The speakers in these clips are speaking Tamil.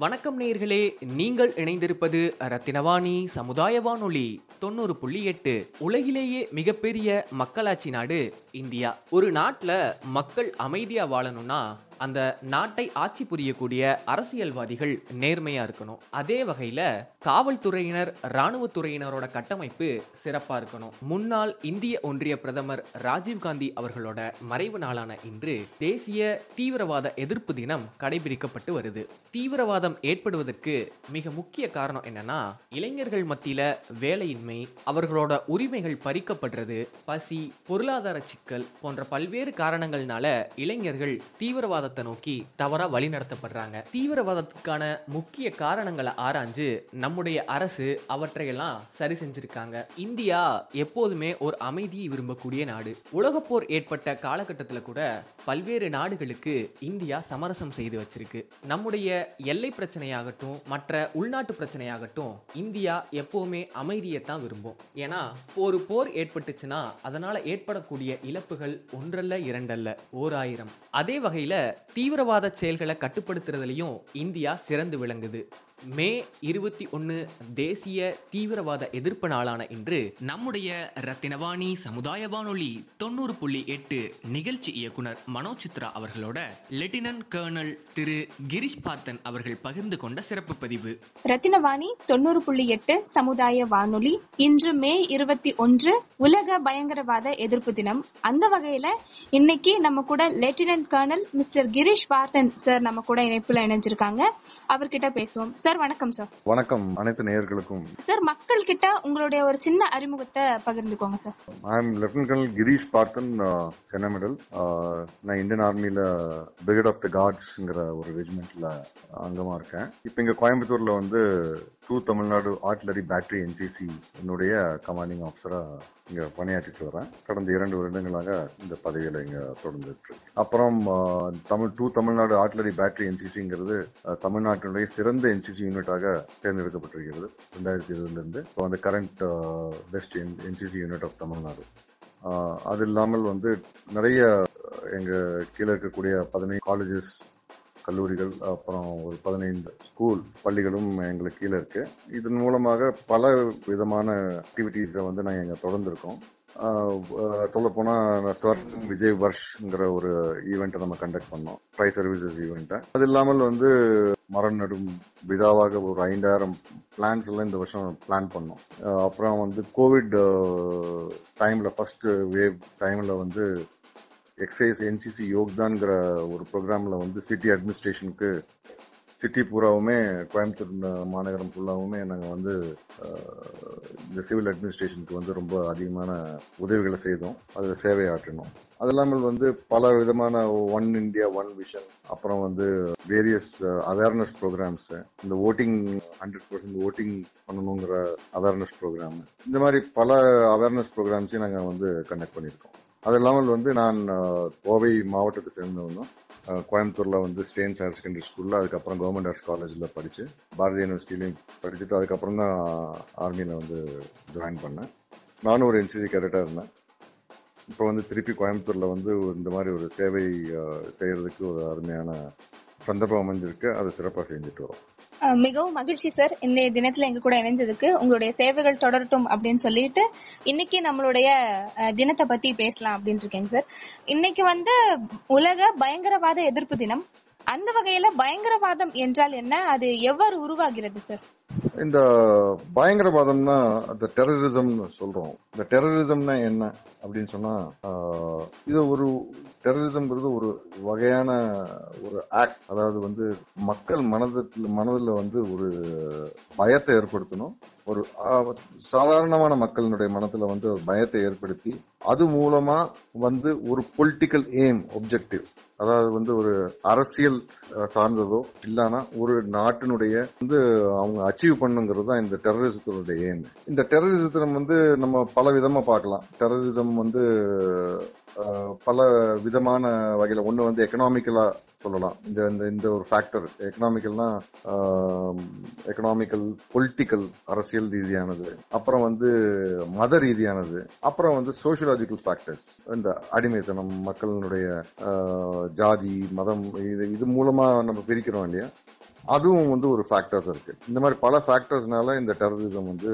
வணக்கம் நேயர்களே நீங்கள் இணைந்திருப்பது ரத்தினவாணி சமுதாய வானொலி தொண்ணூறு புள்ளி எட்டு உலகிலேயே மிகப்பெரிய மக்களாட்சி நாடு இந்தியா. ஒரு நாட்டில் மக்கள் அமைதியாக வாழணும்னா அந்த நாட்டை ஆட்சி புரியக்கூடிய அரசியல்வாதிகள் நேர்மையா இருக்கணும். அதே வகையில காவல்துறையினர் இராணுவத்துறையினரோட கட்டமைப்பு சிறப்பா இருக்கணும். முன்னாள் இந்திய ஒன்றிய பிரதமர் ராஜீவ்காந்தி அவர்களோட மறைவு நாளான இன்று தேசிய தீவிரவாத எதிர்ப்பு தினம் கடைபிடிக்கப்பட்டு வருது. தீவிரவாதம் ஏற்படுவதற்கு மிக முக்கிய காரணம் என்னன்னா இளைஞர்கள் மத்தியில வேலையின்மை அவர்களோட உரிமைகள் பறிக்கப்படுறது பசி பொருளாதார சிக்கல் போன்ற பல்வேறு காரணங்கள்னால இளைஞர்கள் தீவிரவாத தீவிரவாதத்தை நோக்கி தவறா வழிநடத்தப்படுறாங்க தீவிரவாதத்துக்கான முக்கிய காரணங்களை ஆராய்ஞ்சு நம்முடைய அரசு அவற்றையெல்லாம் சரி செஞ்சிருக்காங்க. இந்தியா எப்போதுமே ஒரு அமைதியை விரும்பக்கூடிய நாடு. உலகப்போர் ஏற்பட்ட காலகட்டத்தில் கூட பல்வேறு நாடுகளுக்கு இந்தியா சமரசம் செய்து வச்சிருக்கு. நம்முடைய எல்லை பிரச்சனையாகட்டும் மற்ற உள்நாட்டு பிரச்சனையாகட்டும் இந்தியா எப்போவுமே அமைதியை தான் விரும்பும். ஏன்னா ஒரு போர் ஏற்பட்டுச்சுன்னா அதனால ஏற்படக்கூடிய இழப்புகள் ஒன்றல்ல இரண்டல்ல ஓர் ஆயிரம் அதே வகையில் தீவிரவாத செயல்களை கட்டுப்படுத்துறதுலயும் இந்தியா சிறந்து விளங்குது. மே இருபத்தி ஒன்று தேசிய தீவிரவாத எதிர்ப்பு நாளான இன்று நம்முடைய ரத்தினவாணி சமுதாய வானொலி தொண்ணூறு புள்ளி எட்டு நிகழ்ச்சி இயக்குனர் மனோஜ் சித்ரா அவர்களோட லெப்டினன்ட் கர்னல் திரு கிரிஷ் பார்த்தன் அவர்கள் பகிர்ந்து கொண்ட சிறப்பு பதிவு. ரத்தினவாணி தொண்ணூறு புள்ளி எட்டு சமுதாய வானொலி இன்று மே இருபத்தி ஒன்று உலக பயங்கரவாத எதிர்ப்பு தினம். அந்த வகையில இன்னைக்கு நம்ம கூட லெப்டினன்ட் கர்னல் மிஸ்டர் கிரிஷ் பார்த்தன் சார் நம்ம கூட இணைப்புல இணைஞ்சிருக்காங்க. அவர்கிட்ட பேசுவோம். சார் வணக்கம் சார். வணக்கம். அனைத்து நேயர்களுக்கும். சார் மக்கள் கிட்ட உங்களுடைய ஒரு சின்ன அறிமுகத்தை பகிர்ந்துக்கோங்க sir. I am lieutenant colonel Girish Parthan Chennai medal நான் இந்தியன் ஆர்மியில பிரிகேட் ஆஃப் த கார்ட்ஸ்ங்கிற ஒரு ரெஜிமெண்ட்ல அங்கமா இருக்கேன். இப்போ இங்க கோயம்புத்தூர்ல வந்து two Tamil Nadu artillery battery NCC என்னுடைய கமாண்டிங் ஆஃபீஸரா இங்க பணியாற்றிட்டு வரேன். கடந்த இரண்டு வருடங்களாக இந்த பதவியில இங்க தொடர்ந்துட்டு இருக்கு. அப்புறம் ஆஹ், Tamil two Tamil Nadu artillery battery என்சிசிங்கிறது தமிழ்நாட்டினுடைய சிறந்த என்சிசி யூனிட்டாக தேர்ந்தெடுக்கப்பட்டிருக்கிறது. ரெண்டாயிரத்தி இருபதுலேருந்து இப்போ வந்து current best NCC unit of Tamil Nadu அது இல்லாமல் வந்து நிறைய எங்கள் கீழே இருக்கக்கூடிய பதினைந்து காலேஜஸ் கல்லூரிகள் அப்புறம் ஒரு பதினைந்து ஸ்கூல் பள்ளிகளும் எங்களுக்கு கீழே இருக்கு. இதன் மூலமாக பல விதமான ஆக்டிவிட்டீஸை வந்து நாங்கள் இங்கே தொடர்ந்துருக்கோம். சொல்லப்போனால் போனா ஸ்வர்ணம் விஜய் வர்ஷ்ங்கிற ஒரு ஈவெண்ட்டை நம்ம கண்டக்ட் பண்ணோம். ட்ரை சர்வீசஸ் ஈவெண்ட்டை அது இல்லாமல் வந்து மரம் நடும் விழாவாக ஒரு ஐந்தாயிரம் பிளான்ஸ் எல்லாம் இந்த வருஷம் பிளான் பண்ணோம். அப்புறம் வந்து கோவிட் டைமில் ஃபஸ்ட்டு வேவ் டைமில் வந்து எக்ஸைஸ் என்சிசி யோக்தான்கிற ஒரு ப்ரோக்ராமில் வந்து சிட்டி அட்மினிஸ்ட்ரேஷனுக்கு சிட்டி பூராவுமே கோயம்புத்தூர் மாநகரம் ஃபுல்லாகவுமே நாங்கள் வந்து இந்த சிவில் அட்மினிஸ்ட்ரேஷனுக்கு வந்து ரொம்ப அதிகமான உதவிகளை செய்தோம். அதில் சேவை ஆற்றினோம். அது இல்லாமல் வந்து பல விதமான ஒன் இந்தியா ஒன் விஷன் அப்புறம் வந்து வேரியஸ் அவேர்னஸ் ப்ரோக்ராம்ஸ் இந்த ஓட்டிங் ஹண்ட்ரட் பர்சன்ட் ஓட்டிங் பண்ணணுங்கிற அவேர்னஸ் ப்ரோக்ராம் இந்த மாதிரி பல அவேர்னஸ் ப்ரோக்ராம்ஸையும் நாங்கள் வந்து கண்டக்ட் பண்ணியிருக்கோம். அது இல்லாமல் வந்து நான் கோவை மாவட்டத்தை சேர்ந்தவனும் கோயம்புத்தூரில் வந்து ஸ்டேன்ஸ் ஹையர் செகண்டரி ஸ்கூலில் அதுக்கப்புறம் கவர்மெண்ட் ஆர்ட்ஸ் காலேஜில் படித்து பாரதிய யூனிவர்சிட்டிலையும் படிச்சுட்டு அதுக்கப்புறம் தான் ஆர்மியில் வந்து ஜாயின் பண்ணேன். நானும் ஒரு என்சிசி கேடட்டாக இருந்தேன். இப்போ வந்து திருப்பி கோயம்புத்தூரில் வந்து இந்த மாதிரி ஒரு சேவை செய்கிறதுக்கு ஒரு அருமையான சந்தர்ப்பம் அமைஞ்சிருக்கு. அதை சிறப்பாக செஞ்சுட்டு வரோம். மிகவும் மகிழ்ச்சி சார். இன்றைய தினத்துல எங்க கூட இணைஞ்சதுக்கு உங்களுடைய சேவைகள் தொடரட்டும் அப்படின்னு சொல்லிட்டு இன்னைக்கு நம்மளுடைய தினத்தை பத்தி பேசலாம் அப்படின்னு இருக்கேங்க சார். இன்னைக்கு வந்து உலக பயங்கரவாத எதிர்ப்பு தினம். அந்த வகையில பயங்கரவாதம் என்றால் என்ன? அது எவ்வாறு உருவாகிறது சார் இந்த பயங்கரவாதம்னா அந்த டெரரிசம்னு சொல்றோம். இந்த டெரரிசம்னா என்ன அப்படின்னு சொன்னா இது ஒரு டெரரிசம்ங்கிறது ஒரு வகையான ஒரு ஆக்ட் அதாவது வந்து மக்கள் மனதில் மனதில் வந்து ஒரு பயத்தை ஏற்படுத்தணும். ஒரு சாதாரணமான மக்களினுடைய மனத்துல வந்து ஒரு பயத்தை ஏற்படுத்தி அது மூலமா வந்து ஒரு பொலிட்டிக்கல் எய்ம் ஒப்ஜெக்டிவ் அதாவது வந்து ஒரு அரசியல் சார்ந்ததோ இல்லைன்னா ஒரு நாட்டினுடைய வந்து அவங்க அச்சீவ் பண்ணுங்கிறது தான் இந்த டெரரிசத்தினுடைய எய்ம் இந்த டெரரிசத்தை வந்து நம்ம பல விதமா பார்க்கலாம். டெரரிசம் வந்து பல விதமான வகையில். ஒன்று வந்து எக்கனாமிக்கலா சொல்லலாம். இந்த இந்த இந்த ஒரு ஃபேக்டர் எக்கனாமிக்கல்னா எக்கனாமிக்கல் பொலிட்டிக்கல் அரசியல் ரீதியானது. அப்புறம் வந்து மத ரீதியானது. அப்புறம் வந்து சோசியலாஜிக்கல் ஃபேக்டர்ஸ் இந்த அடிமைத்தனம் மக்களினுடைய ஜாதி மதம் இது இது மூலமா நம்ம பிரிக்கிறோம் இல்லையா? அதுவும் வந்து ஒரு ஃபேக்டர்ஸ் இருக்கு. இந்த மாதிரி பல ஃபேக்டர்ஸ்னால இந்த டெரரிசம் வந்து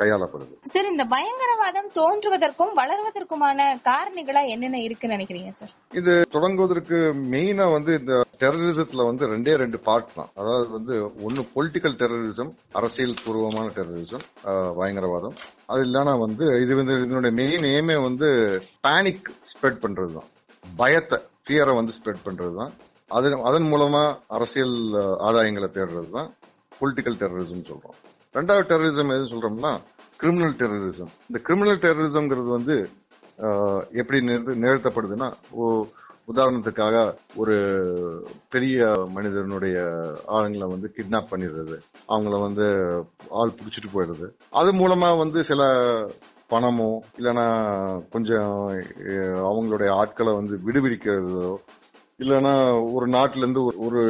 கையாளப்படுது. சார் இந்த பயங்கரவாதம் தோன்றுவதற்கும் வளர்வதற்குமான காரணிகளா என்னென்ன இருக்குன்னு நினைக்கிறீங்க சார் இது தொடங்குவதற்கு மெயினா வந்து இந்த டெரரிசத்துல வந்து ரெண்டே ரெண்டு பார்ட் தான். அதாவது வந்து ஒன்னு பொலிட்டிக்கல் டெரரிசம் அரசியல் பூர்வமான டெரரிசம் பயங்கரவாதம். அது இல்லைன்னா வந்து இது வந்து இதனுடைய மெயின் எய்மே வந்து பேனிக் ஸ்ப்ரெட் பண்றது தான் பயத்தை ஃபியரை வந்து ஸ்ப்ரெட் பண்றது தான் அதன் அதன் மூலமா அரசியல் ஆதாயங்களை தேடுறது தான் பொலிட்டிக்கல் டெரரிசம் சொல்றோம். ரெண்டாவது டெரரிசம் எது சொல்றோம்னா கிரிமினல் டெரரிசம் இந்த கிரிமினல் டெரரிசம்ங்கிறது வந்து எப்படி நிகழ்த்தப்படுதுன்னா ஓ- உதாரணத்துக்காக ஒரு பெரிய மனிதனுடைய ஆளுங்களை வந்து கிட்னாப் பண்ணிடுறது. அவங்கள வந்து ஆள் பிடிச்சிட்டு போயிடுறது. அது மூலமா வந்து சில பணமோ இல்லைன்னா கொஞ்சம் அவங்களுடைய ஆட்களை வந்து விடுவிக்கிறதோ இல்லைன்னா ஒரு நாட்டுல இருந்து ஒரு- ஒரு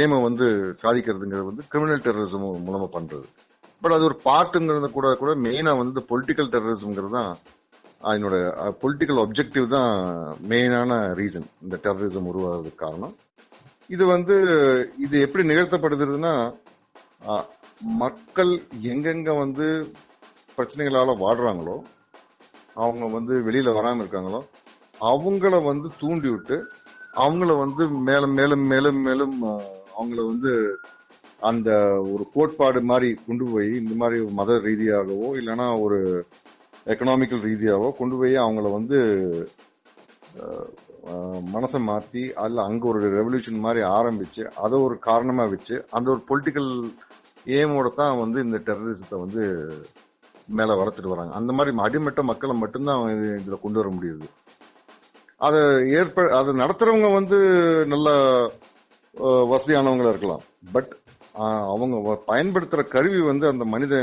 ஏமை வந்து சாதிக்கிறதுங்கிறது வந்து கிரிமினல் டெரரிசம் மூலமா பண்றது. பட் அது ஒரு பார்ட்டுங்கிறத கூட கூட மெயினா வந்து பொலிட்டிக்கல் டெரரிசம்ங்கிறது தான் அதனோட பொலிட்டிக்கல் அப்ஜெக்டிவ் தான் மெயினான ரீசன் இந்த டெரரிசம் உருவாகிறதுக்கு காரணம். இது வந்து இது எப்படி நிகழ்த்தப்படுதுன்னா மக்கள் எங்கெங்க வந்து பிரச்சனைகளால வாடுறாங்களோ அவங்க வந்து வெளியில வராமல் இருக்காங்களோ அவங்கள வந்து தூண்டி விட்டு அவங்கள வந்து மேலும் மேலும் மேலும் மேலும் அவங்கள வந்து அந்த ஒரு கோட்பாடு மாதிரி கொண்டு போய் இந்த மாதிரி ஒரு மத ரீதியாகவோ இல்லைன்னா ஒரு எக்கனாமிக்கல் ரீதியாகவோ கொண்டு போய் அவங்கள வந்து மனசை மாற்றி அதில் அங்கே ஒரு ரெவல்யூஷன் மாதிரி ஆரம்பித்து அதை ஒரு காரணமாக வச்சு அந்த ஒரு பொலிட்டிக்கல் எய்மோட தான் வந்து இந்த டெரரிசத்தை வந்து மேலே வளர்த்துட்டு வராங்க. அந்த மாதிரி அடிமட்ட மக்களை மட்டும்தான் இதில் கொண்டு வர முடியுது. அதை ஏற்ப அதை நடத்துறவங்க வந்து நல்ல வசதியானவங்களா இருக்கலாம். பட் அவங்க பயன்படுத்துற கருவி வந்து அந்த மனித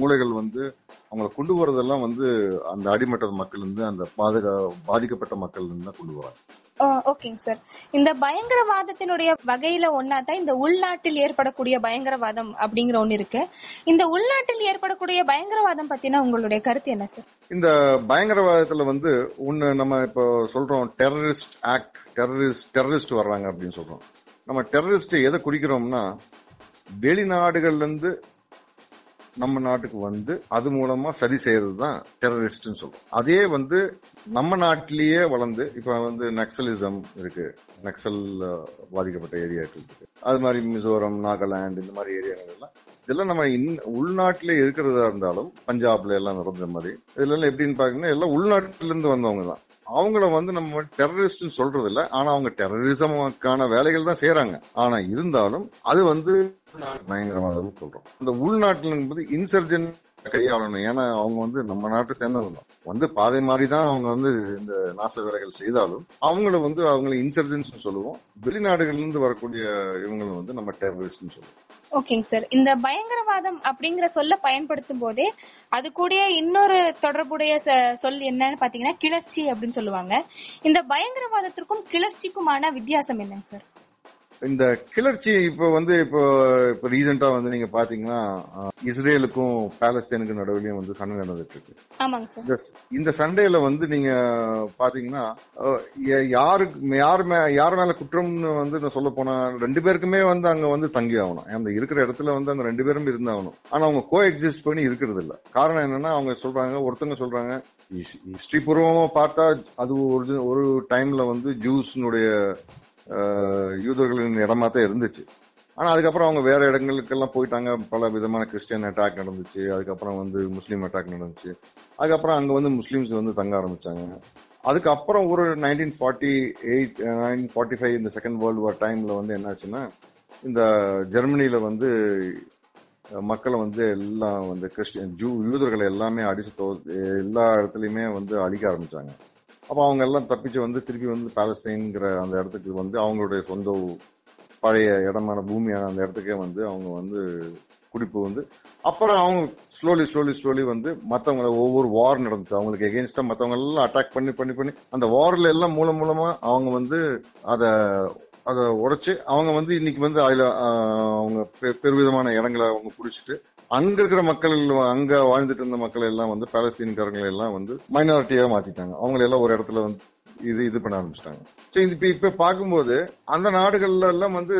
மூளைகள் வந்து அவங்கள கொண்டு வரதெல்லாம் வந்து அந்த அடிமட்ட மக்கள் இருந்து அந்த பாதுகா பாதிக்கப்பட்ட மக்கள் இருந்து தான் கொண்டு வராங்க. ஓகேங்க சார். இந்த பயங்கரவாதத்தினுடைய வகையில ஒன்னா தான் இந்த உள்நாட்டில் ஏற்படக்கூடிய பயங்கரவாதம் அப்படிங்கிற ஒண்ணு இருக்கு. இந்த உள்நாட்டில் ஏற்படக்கூடிய பயங்கரவாதம் பத்தின உங்களுடைய கருத்து என்ன சார்? இந்த பயங்கரவாதத்துல வந்து ஒண்ணு நம்ம இப்போ சொல்றோம் டெரரிஸ்ட் ஆக்ட் டெரரிஸ்ட் டெரரிஸ்ட் வர்றாங்க அப்படின்னு சொல்றோம். நம்ம டெரரிஸ்ட் எதை குறிக்கிறோம்னா வெளிநாடுகள்ல இருந்து நம்ம நாட்டுக்கு வந்து அது மூலமா சதி செய்யறது தான் டெரரிஸ்ட்னு சொல்றோம். அதே வந்து நம்ம நாட்டிலேயே வளர்ந்து இப்ப வந்து நக்சலிசம் இருக்கு. நக்சல் பாதிக்கப்பட்ட ஏரியாக்கள் இருக்கு. அது மாதிரி மிசோரம் நாகாலாந்து இந்த மாதிரி ஏரியாக்கள் எல்லாம் இதெல்லாம் நம்ம இன் உள்நாட்டிலே இருக்கிறதா இருந்தாலும் பஞ்சாப்ல எல்லாம் நடந்த மாதிரி இதுல எப்படின்னு பாத்தீங்கன்னா எல்லாம் உள்நாட்டுல இருந்து வந்தவங்க தான் அவங்கள வந்து நம்ம டெரரிஸ்ட் சொல்றது இல்ல ஆனா அவங்க டெரரிசமுக்கான வேலைகள் தான் செய்யறாங்க ஆனா இருந்தாலும் அது வந்து பயங்கரவாதம் சொல்றோம். இந்த உள்நாட்டில் என்பது இன்சர்ஜென்ட் கையாளணும். ஏன்னா அவங்க வந்து நம்ம நாட்டை சேர்ந்தவங்க. தான். வந்து பாதை மாதிரி தான் அவங்க வந்து இந்த நாச வேலைகள் செய்தாலும் அவங்கள வந்து அவங்கள இன்சர்ஜென்ஸ் சொல்லுவோம். வெளிநாடுகள்லேருந்து வரக்கூடிய இவங்களை வந்து நம்ம டெரரிஸ்ட் சொல்லுவோம். ஓகேங்க சார். இந்த பயங்கரவாதம் அப்படிங்கிற சொல்ல பயன்படுத்தும் போதே அது கூட இன்னொரு தொடர்புடைய சொல் என்னன்னு பாத்தீங்கன்னா கிளர்ச்சி அப்படின்னு சொல்லுவாங்க. இந்த பயங்கரவாதத்திற்கும் கிளர்ச்சிக்குமான வித்தியாசம் என்னங்க சார்? இந்த கிளர்ச்சி இப்போ வந்து இப்போ இப்போ ரீசெண்டா வந்து நீங்க பாத்தீங்கன்னா இஸ்ரேலுக்கும் பாலஸ்தீனுக்கும் நடுவுலயும் வந்து சண்டை நடந்துட்டு இருக்கு. இந்த இந்த சண்டையில வந்து நீங்க பாத்தீங்கன்னா யாருக்கு யார் மே யார் மேல குற்றம்னு வந்து நான் சொல்ல போனா ரெண்டு பேருக்குமே வந்து அங்க வந்து தங்கி ஆகணும். அந்த இருக்கிற இடத்துல வந்து அந்த ரெண்டு பேரும் இருந்தாகணும். ஆனா அவங்க கோ எக்ஸிஸ்ட் பண்ணி இருக்கிறது இல்ல. காரணம் என்னன்னா அவங்க சொல்றாங்க ஒருத்தங்க சொல்றாங்க ஹிஸ்டரி பூர்வமா பார்த்தா அது ஒரு ஒரு டைம்ல வந்து ஜூஸ்னுடைய யூதர்களின் இடமா தான் இருந்துச்சு. ஆனால் அதுக்கப்புறம் அவங்க வேற இடங்களுக்கெல்லாம் போயிட்டாங்க. பல விதமான கிறிஸ்டியன் அட்டாக் நடந்துச்சு. அதுக்கப்புறம் வந்து முஸ்லீம் அட்டாக் நடந்துச்சு. அதுக்கப்புறம் அங்கே வந்து முஸ்லீம்ஸ் வந்து தங்க ஆரம்பிச்சாங்க. அதுக்கப்புறம் ஒரு nineteen forty eight nineteen forty five இந்த செகண்ட் வேர்ல்டு வார் டைமில் வந்து என்னாச்சுன்னா இந்த ஜெர்மனியில் வந்து மக்களை வந்து எல்லாம் வந்து கிறிஸ்டியன் ஜூ யூதர்களை எல்லாமே அடிச்சு தோ எல்லா இடத்துலையுமே வந்து அழிக்க ஆரம்பிச்சாங்க. அப்போ அவங்க எல்லாம் தப்பிச்சு வந்து திருப்பி வந்து பாலஸ்தீன்ங்கிற அந்த இடத்துக்கு வந்து அவங்களுடைய சொந்த பழைய இடமான பூமியான அந்த இடத்துக்கே வந்து அவங்க வந்து குடிப்பு வந்து அப்புறம் அவங்க ஸ்லோலி ஸ்லோலி ஸ்லோலி வந்து மற்றவங்கள ஒவ்வொரு வார் நடந்துச்சு. அவங்களுக்கு எகென்ஸ்டா மற்றவங்க எல்லாம் அட்டாக் பண்ணி பண்ணி பண்ணி அந்த வார்ல எல்லாம் மூலம் மூலமா அவங்க வந்து அதை அதை உடைச்சு அவங்க வந்து இன்னைக்கு வந்து அதில் அவங்க பெ- பெருவிதமான இடங்களை அவங்க பிடிச்சிட்டு அங்க இருக்கிற மக்கள் அங்க வாழ்ந்துட்டு இருந்த மக்கள் எல்லாம் வந்து பாலஸ்தீன்காரங்களை எல்லாம் வந்து மைனாரிட்டியா மாத்திட்டாங்க. அவங்களை எல்லாம் ஒரு இடத்துல வந்து இது இது பண்ண ஆரம்பிச்சிட்டாங்க. ஸோ இது இப்ப இப்போ பார்க்கும்போது அந்த நாடுகள்ல எல்லாம் வந்து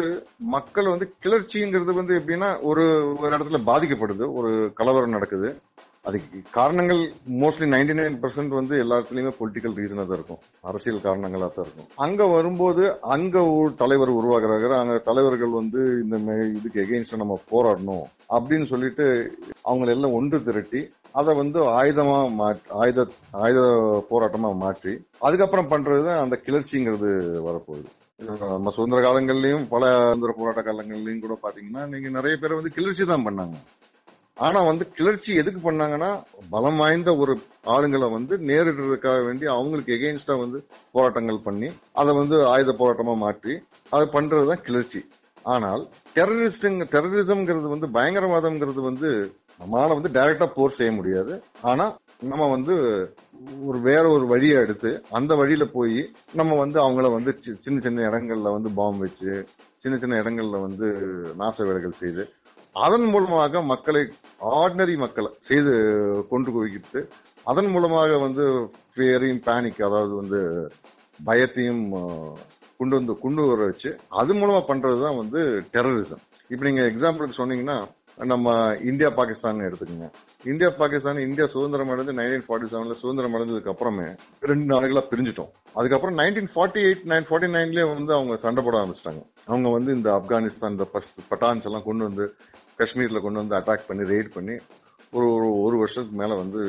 மக்கள் வந்து கிளர்ச்சிங்கிறது வந்து எப்படின்னா ஒரு ஒரு இடத்துல பாதிக்கப்படுது. ஒரு கலவரம் நடக்குது. அதுக்கு காரணங்கள் மோஸ்ட்லி நைன்டி நைன் பர்சன்ட் வந்து எல்லாத்துலயுமே பொலிட்டிக்கல் ரீசனாக தான் இருக்கும். அரசியல் காரணங்களாக தான் இருக்கும். அங்கே வரும்போது அங்கே ஒரு தலைவர் உருவாகிறாரு. அங்கே தலைவர்கள் வந்து இந்த இதுக்கு எகெயின்ஸ்ட் நம்ம போராடணும் அப்படின்னு சொல்லிட்டு அவங்கள எல்லாம் ஒன்று திரட்டி அதை வந்து ஆயுதமா மாற்றி ஆயுத ஆயுத போராட்டமா மாற்றி அதுக்கப்புறம் பண்றதுதான் அந்த கிளர்ச்சிங்கிறது வரப்போகுது. நம்ம சுதந்திர காலங்கள்லயும் பல சுதந்திர போராட்ட காலங்கள்லயும் கூட பாத்தீங்கன்னா நீங்க நிறைய பேர் வந்து கிளர்ச்சி தான் பண்ணாங்க. ஆனா வந்து கிளர்ச்சி எதுக்கு பண்ணாங்கன்னா பலம் வாய்ந்த ஒரு ஆளுங்களை வந்து நேரிடுறதுக்காக வேண்டி அவங்களுக்கு எகெயின்ஸ்டா வந்து போராட்டங்கள் பண்ணி அதை வந்து ஆயுத போராட்டமா மாற்றி அதை பண்றதுதான் கிளர்ச்சி. ஆனால் டெரரிஸ்டுங்க டெரரிசம்ங்கிறது வந்து பயங்கரவாதம்ங்கிறது வந்து நம்மளால வந்து டைரக்டா போர் செய்ய முடியாது. ஆனா நம்ம வந்து ஒரு வேற ஒரு வழியை எடுத்து அந்த வழியில போய் நம்ம வந்து அவங்கள வந்து சி- சின்ன சின்ன இடங்கள்ல வந்து பாம்பு வச்சு சின்ன சின்ன இடங்கள்ல வந்து நாச வேலைகள் செய்து அதன் மூலமாக மக்களை ஆர்டினரி மக்களை செய்து கொண்டு குவிக்கிட்டு அதன் மூலமாக வந்து ஃபியரையும் பேனிக் அதாவது வந்து பயத்தையும் கொண்டு வந்து கொண்டு வர வச்சு அது மூலமா பண்றதுதான் வந்து டெரரிசம் இப்போ நீங்க எக்ஸாம்பிளுக்கு சொன்னீங்கன்னா நம்ம இந்தியா பாகிஸ்தான் எடுத்துக்கோங்க. இந்தியா பாகிஸ்தான் இந்தியா சுதந்திரம் அடைந்து நைன்டீன் ஃபார்ட்டி செவன்ல சுதந்திரம் அடைஞ்சதுக்கு அப்புறமே ரெண்டு நாடுகளா பிரிஞ்சிட்டோம். அதுக்கப்புறம் nineteen forty eight nine forty நைன்லயே வந்து அவங்க சண்டை போட ஆரம்பிச்சிட்டாங்க. அவங்க வந்து இந்த ஆப்கானிஸ்தான் இந்த பட்டான்ஸ் எல்லாம் கொண்டு வந்து காஷ்மீரில் கொண்டு வந்து அட்டாக் பண்ணி ரெய்ட் பண்ணி ஒரு ஒரு ஒரு வருஷத்துக்கு மேலே வந்து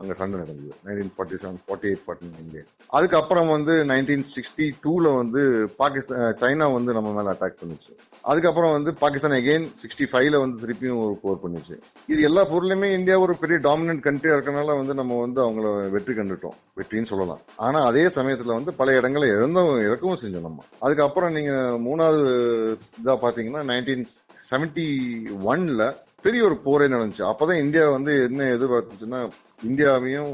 அங்கே சண்டை நடந்தது. Nineteen forty seven forty eight forty நைன்ல அதுக்கப்புறம் வந்து நைன்டீன் சிக்ஸ்டி டூவில் வந்து பாகிஸ்தான் சைனா வந்து நம்ம மேலே அட்டாக் பண்ணுச்சு. அதுக்கப்புறம் வந்து பாகிஸ்தான் அகெயின் சிக்ஸ்டி ஃபைவ்ல வந்து திருப்பியும் ஒரு போர் பண்ணுச்சு. இது எல்லா பொருளையுமே இந்தியா ஒரு பெரிய டாமினன்ட் கண்ட்ரியாக இருக்கனால வந்து நம்ம வந்து அவங்கள வெற்றி கண்டுட்டோம். வெற்றின்னு சொல்லலாம். ஆனால் அதே சமயத்தில் வந்து பல இடங்களை இறந்தும் இறக்கவும் செஞ்சோம் நம்ம. அதுக்கப்புறம் நீங்கள் மூணாவது இதாக பார்த்தீங்கன்னா நைன்டீன் செவன்டி ஒன்ல பெரிய ஒரு போரே நடந்துச்சு. அப்பதான் இந்தியா வந்து என்ன எதிர்பார்த்துச்சுன்னா இந்தியாவையும்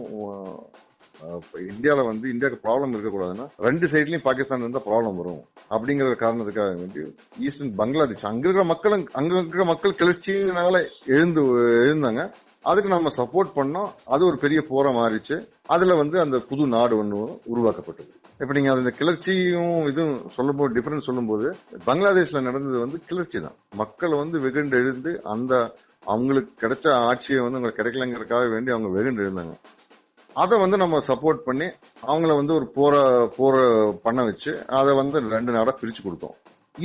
இந்தியாவில் வந்து இந்தியாவுக்கு ப்ராப்ளம் இருக்கக்கூடாதுன்னா ரெண்டு சைட்லயும் பாகிஸ்தான் இருந்தால் ப்ராப்ளம் வரும். அப்படிங்கிற காரணத்துக்காக வேண்டி ஈஸ்டர்ன் பங்களாதேஷ் அங்க இருக்கிற மக்களும் அங்க இருக்கிற மக்கள் கிளர்ச்சினால எழுந்து எழுந்தாங்க. அதுக்கு நம்ம சப்போர்ட் பண்ணோம். அது ஒரு பெரிய போரா மாறிச்சு அதுல வந்து அந்த புது நாடு ஒன்று உருவாக்கப்பட்டது. இப்போ நீங்கள் அந்த கிளர்ச்சியும் இதுவும் சொல்லும்போது டிஃப்ரென்ஸ் சொல்லும்போது பங்களாதேஷில் நடந்தது வந்து கிளர்ச்சி தான். மக்கள் வந்து வெகுண்டு எழுந்து அந்த அவங்களுக்கு கிடைச்ச ஆட்சியை வந்து அவங்களுக்கு கிடைக்கலங்கிறதுக்காக வேண்டி அவங்க வெகுண்டு எழுந்தாங்க. அதை வந்து நம்ம சப்போர்ட் பண்ணி அவங்கள வந்து ஒரு போற போற பண்ண வச்சு அதை வந்து ரெண்டு நாடா பிரிச்சு கொடுத்தோம்.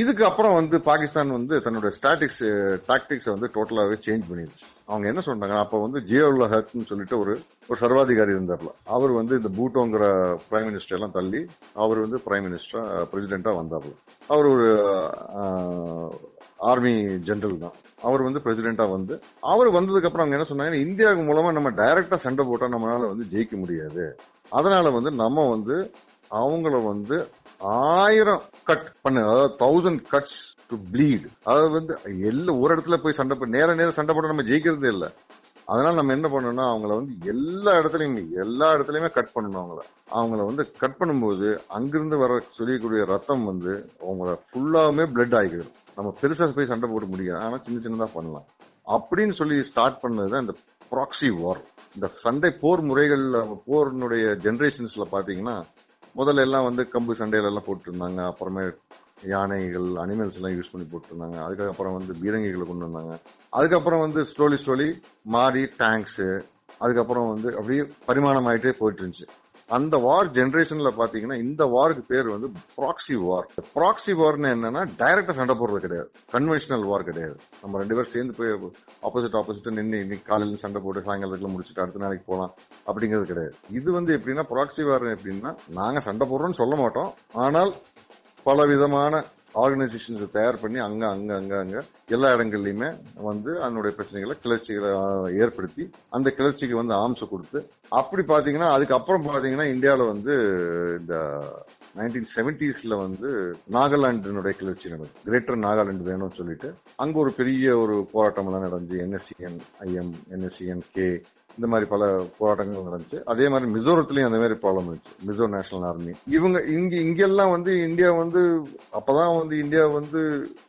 இதுக்கு அப்புறம் வந்து பாகிஸ்தான் வந்து தன்னோட ஸ்டாட்டிக்ஸ் டாக்டிக்ஸை வந்து டோட்டலாகவே சேஞ்ச் பண்ணிருச்சு. அவங்க என்ன சொன்னாங்க அப்போ வந்து ஜியோல் ஹக்னு சொல்லிட்டு ஒரு ஒரு சர்வாதிகாரி இருந்தார்ல. அவர் வந்து இந்த பூட்டோங்கிற பிரைம் மினிஸ்டர் எல்லாம் தள்ளி அவர் வந்து பிரைம் மினிஸ்டரா பிரசிடென்டா வந்தார்ல. அவர் ஒரு ஆர்மி ஜென்ரல் தான். அவர் வந்து பிரசிடென்டா வந்து அவர் வந்ததுக்கு அப்புறம் அவங்க என்ன சொன்னாங்க இந்தியாவுக்கு மூலமா நம்ம டைரக்டா சண்டை போட்டா நம்மளால வந்து ஜெயிக்க முடியாது. அதனால வந்து நம்ம வந்து அவங்கள வந்து ஆயிரம் கட் பண்ணு அதாவது தௌசண்ட் கட்ஸ் டு ப்ளீட் அதாவது வந்து எல்லா ஒரு இடத்துல போய் சண்டை போ நேர நேரம் சண்டை போட்டு நம்ம ஜெயிக்கிறதே இல்லை. அதனால நம்ம என்ன பண்ணணும்னா அவங்கள வந்து எல்லா இடத்துலையும் எல்லா இடத்துலையுமே கட் பண்ணணும் அவங்கள. அவங்கள வந்து கட் பண்ணும்போது அங்கிருந்து வர சொல்லக்கூடிய ரத்தம் வந்து அவங்கள ஃபுல்லாகவுமே பிளட் ஆகிடும் நம்ம பெருசாக போய் சண்டை போட முடியாது ஆனால் சின்ன சின்னதாக பண்ணலாம். அப்படின்னு சொல்லி ஸ்டார்ட் பண்ணது இந்த ப்ராக்சி வார் இந்த சண்டை போர் முறைகளில் போரினுடைய ஜென்ரேஷன்ஸில் பார்த்தீங்கன்னா முதல்ல எல்லாம் வந்து கம்பு சண்டையில எல்லாம் போட்டுருந்தாங்க. அப்புறமே யானைகள் அனிமல்ஸ் எல்லாம் யூஸ் பண்ணி போட்டிருந்தாங்க. அதுக்கப்புறம் வந்து பீரங்கிகளை கொண்டு வந்தாங்க. அதுக்கப்புறம் வந்து ஸ்லோலி ஸ்லோலி மாறி டேங்க்ஸ் அதுக்கப்புறம் வந்து அப்படியே பரிமாணம் ஆயிட்டே போயிட்டு இருந்துச்சு அந்த வார் ஜென்ரேஷன்ல பாத்தீங்கன்னா இந்த வாருக்கு பேர் வந்து ப்ராக்சி வார் ப்ராக்சி வார்னு என்னன்னா டைரக்டா சண்டை போடுறது கிடையாது. கன்வென்ஷனல் வார் கிடையாது. நம்ம ரெண்டு பேரும் சேர்ந்து போய் ஆப்போசிட் ஆப்போசிட் நின்று இன்னைக்கு காலையில சண்டை போட்டு சாயங்காலத்துல முடிச்சுட்டு அடுத்த நாளைக்கு போகலாம் அப்படிங்கிறது கிடையாது. இது வந்து எப்படின்னா ப்ராக்சி வார் எப்படின்னா நாங்க சண்டை போடுறோம்னு சொல்ல மாட்டோம். ஆனால் பல விதமான ஆர்கனைசேஷன்ஸ் தயார் பண்ணி அங்க அங்க அங்க அங்க எல்லா இடங்கள்லயுமே வந்து அதனுடைய பிரச்சனைகளை கிளர்ச்சிகளை ஏற்படுத்தி அந்த கிளர்ச்சிக்கு வந்து ஆம்சை கொடுத்து அப்படி பாத்தீங்கன்னா அதுக்கப்புறம் பாத்தீங்கன்னா இந்தியாவில வந்து இந்த நைன்டீன் செவன்டிஸ்ல வந்து நாகாலாண்டினுடைய கிளர்ச்சி நடந்தது. கிரேட்டர் நாகாலாண்டு வேணும்னு சொல்லிட்டு அங்க ஒரு பெரிய ஒரு போராட்டம் எல்லாம் என்எஸ்சிஎன் ஐஎம் என்எஸ்சிஎன் கே இந்த மாதிரி பல போராட்டங்கள் நடந்துச்சு. அதே மாதிரி மிசோரத்துலயும் அந்த மாதிரி ப்ராப்ளம் இருந்துச்சு. மிசோ நேஷனல் ஆர்மி இவங்க இங்க இங்கெல்லாம் வந்து இந்தியா வந்து அப்பதான் வந்து இந்தியா வந்து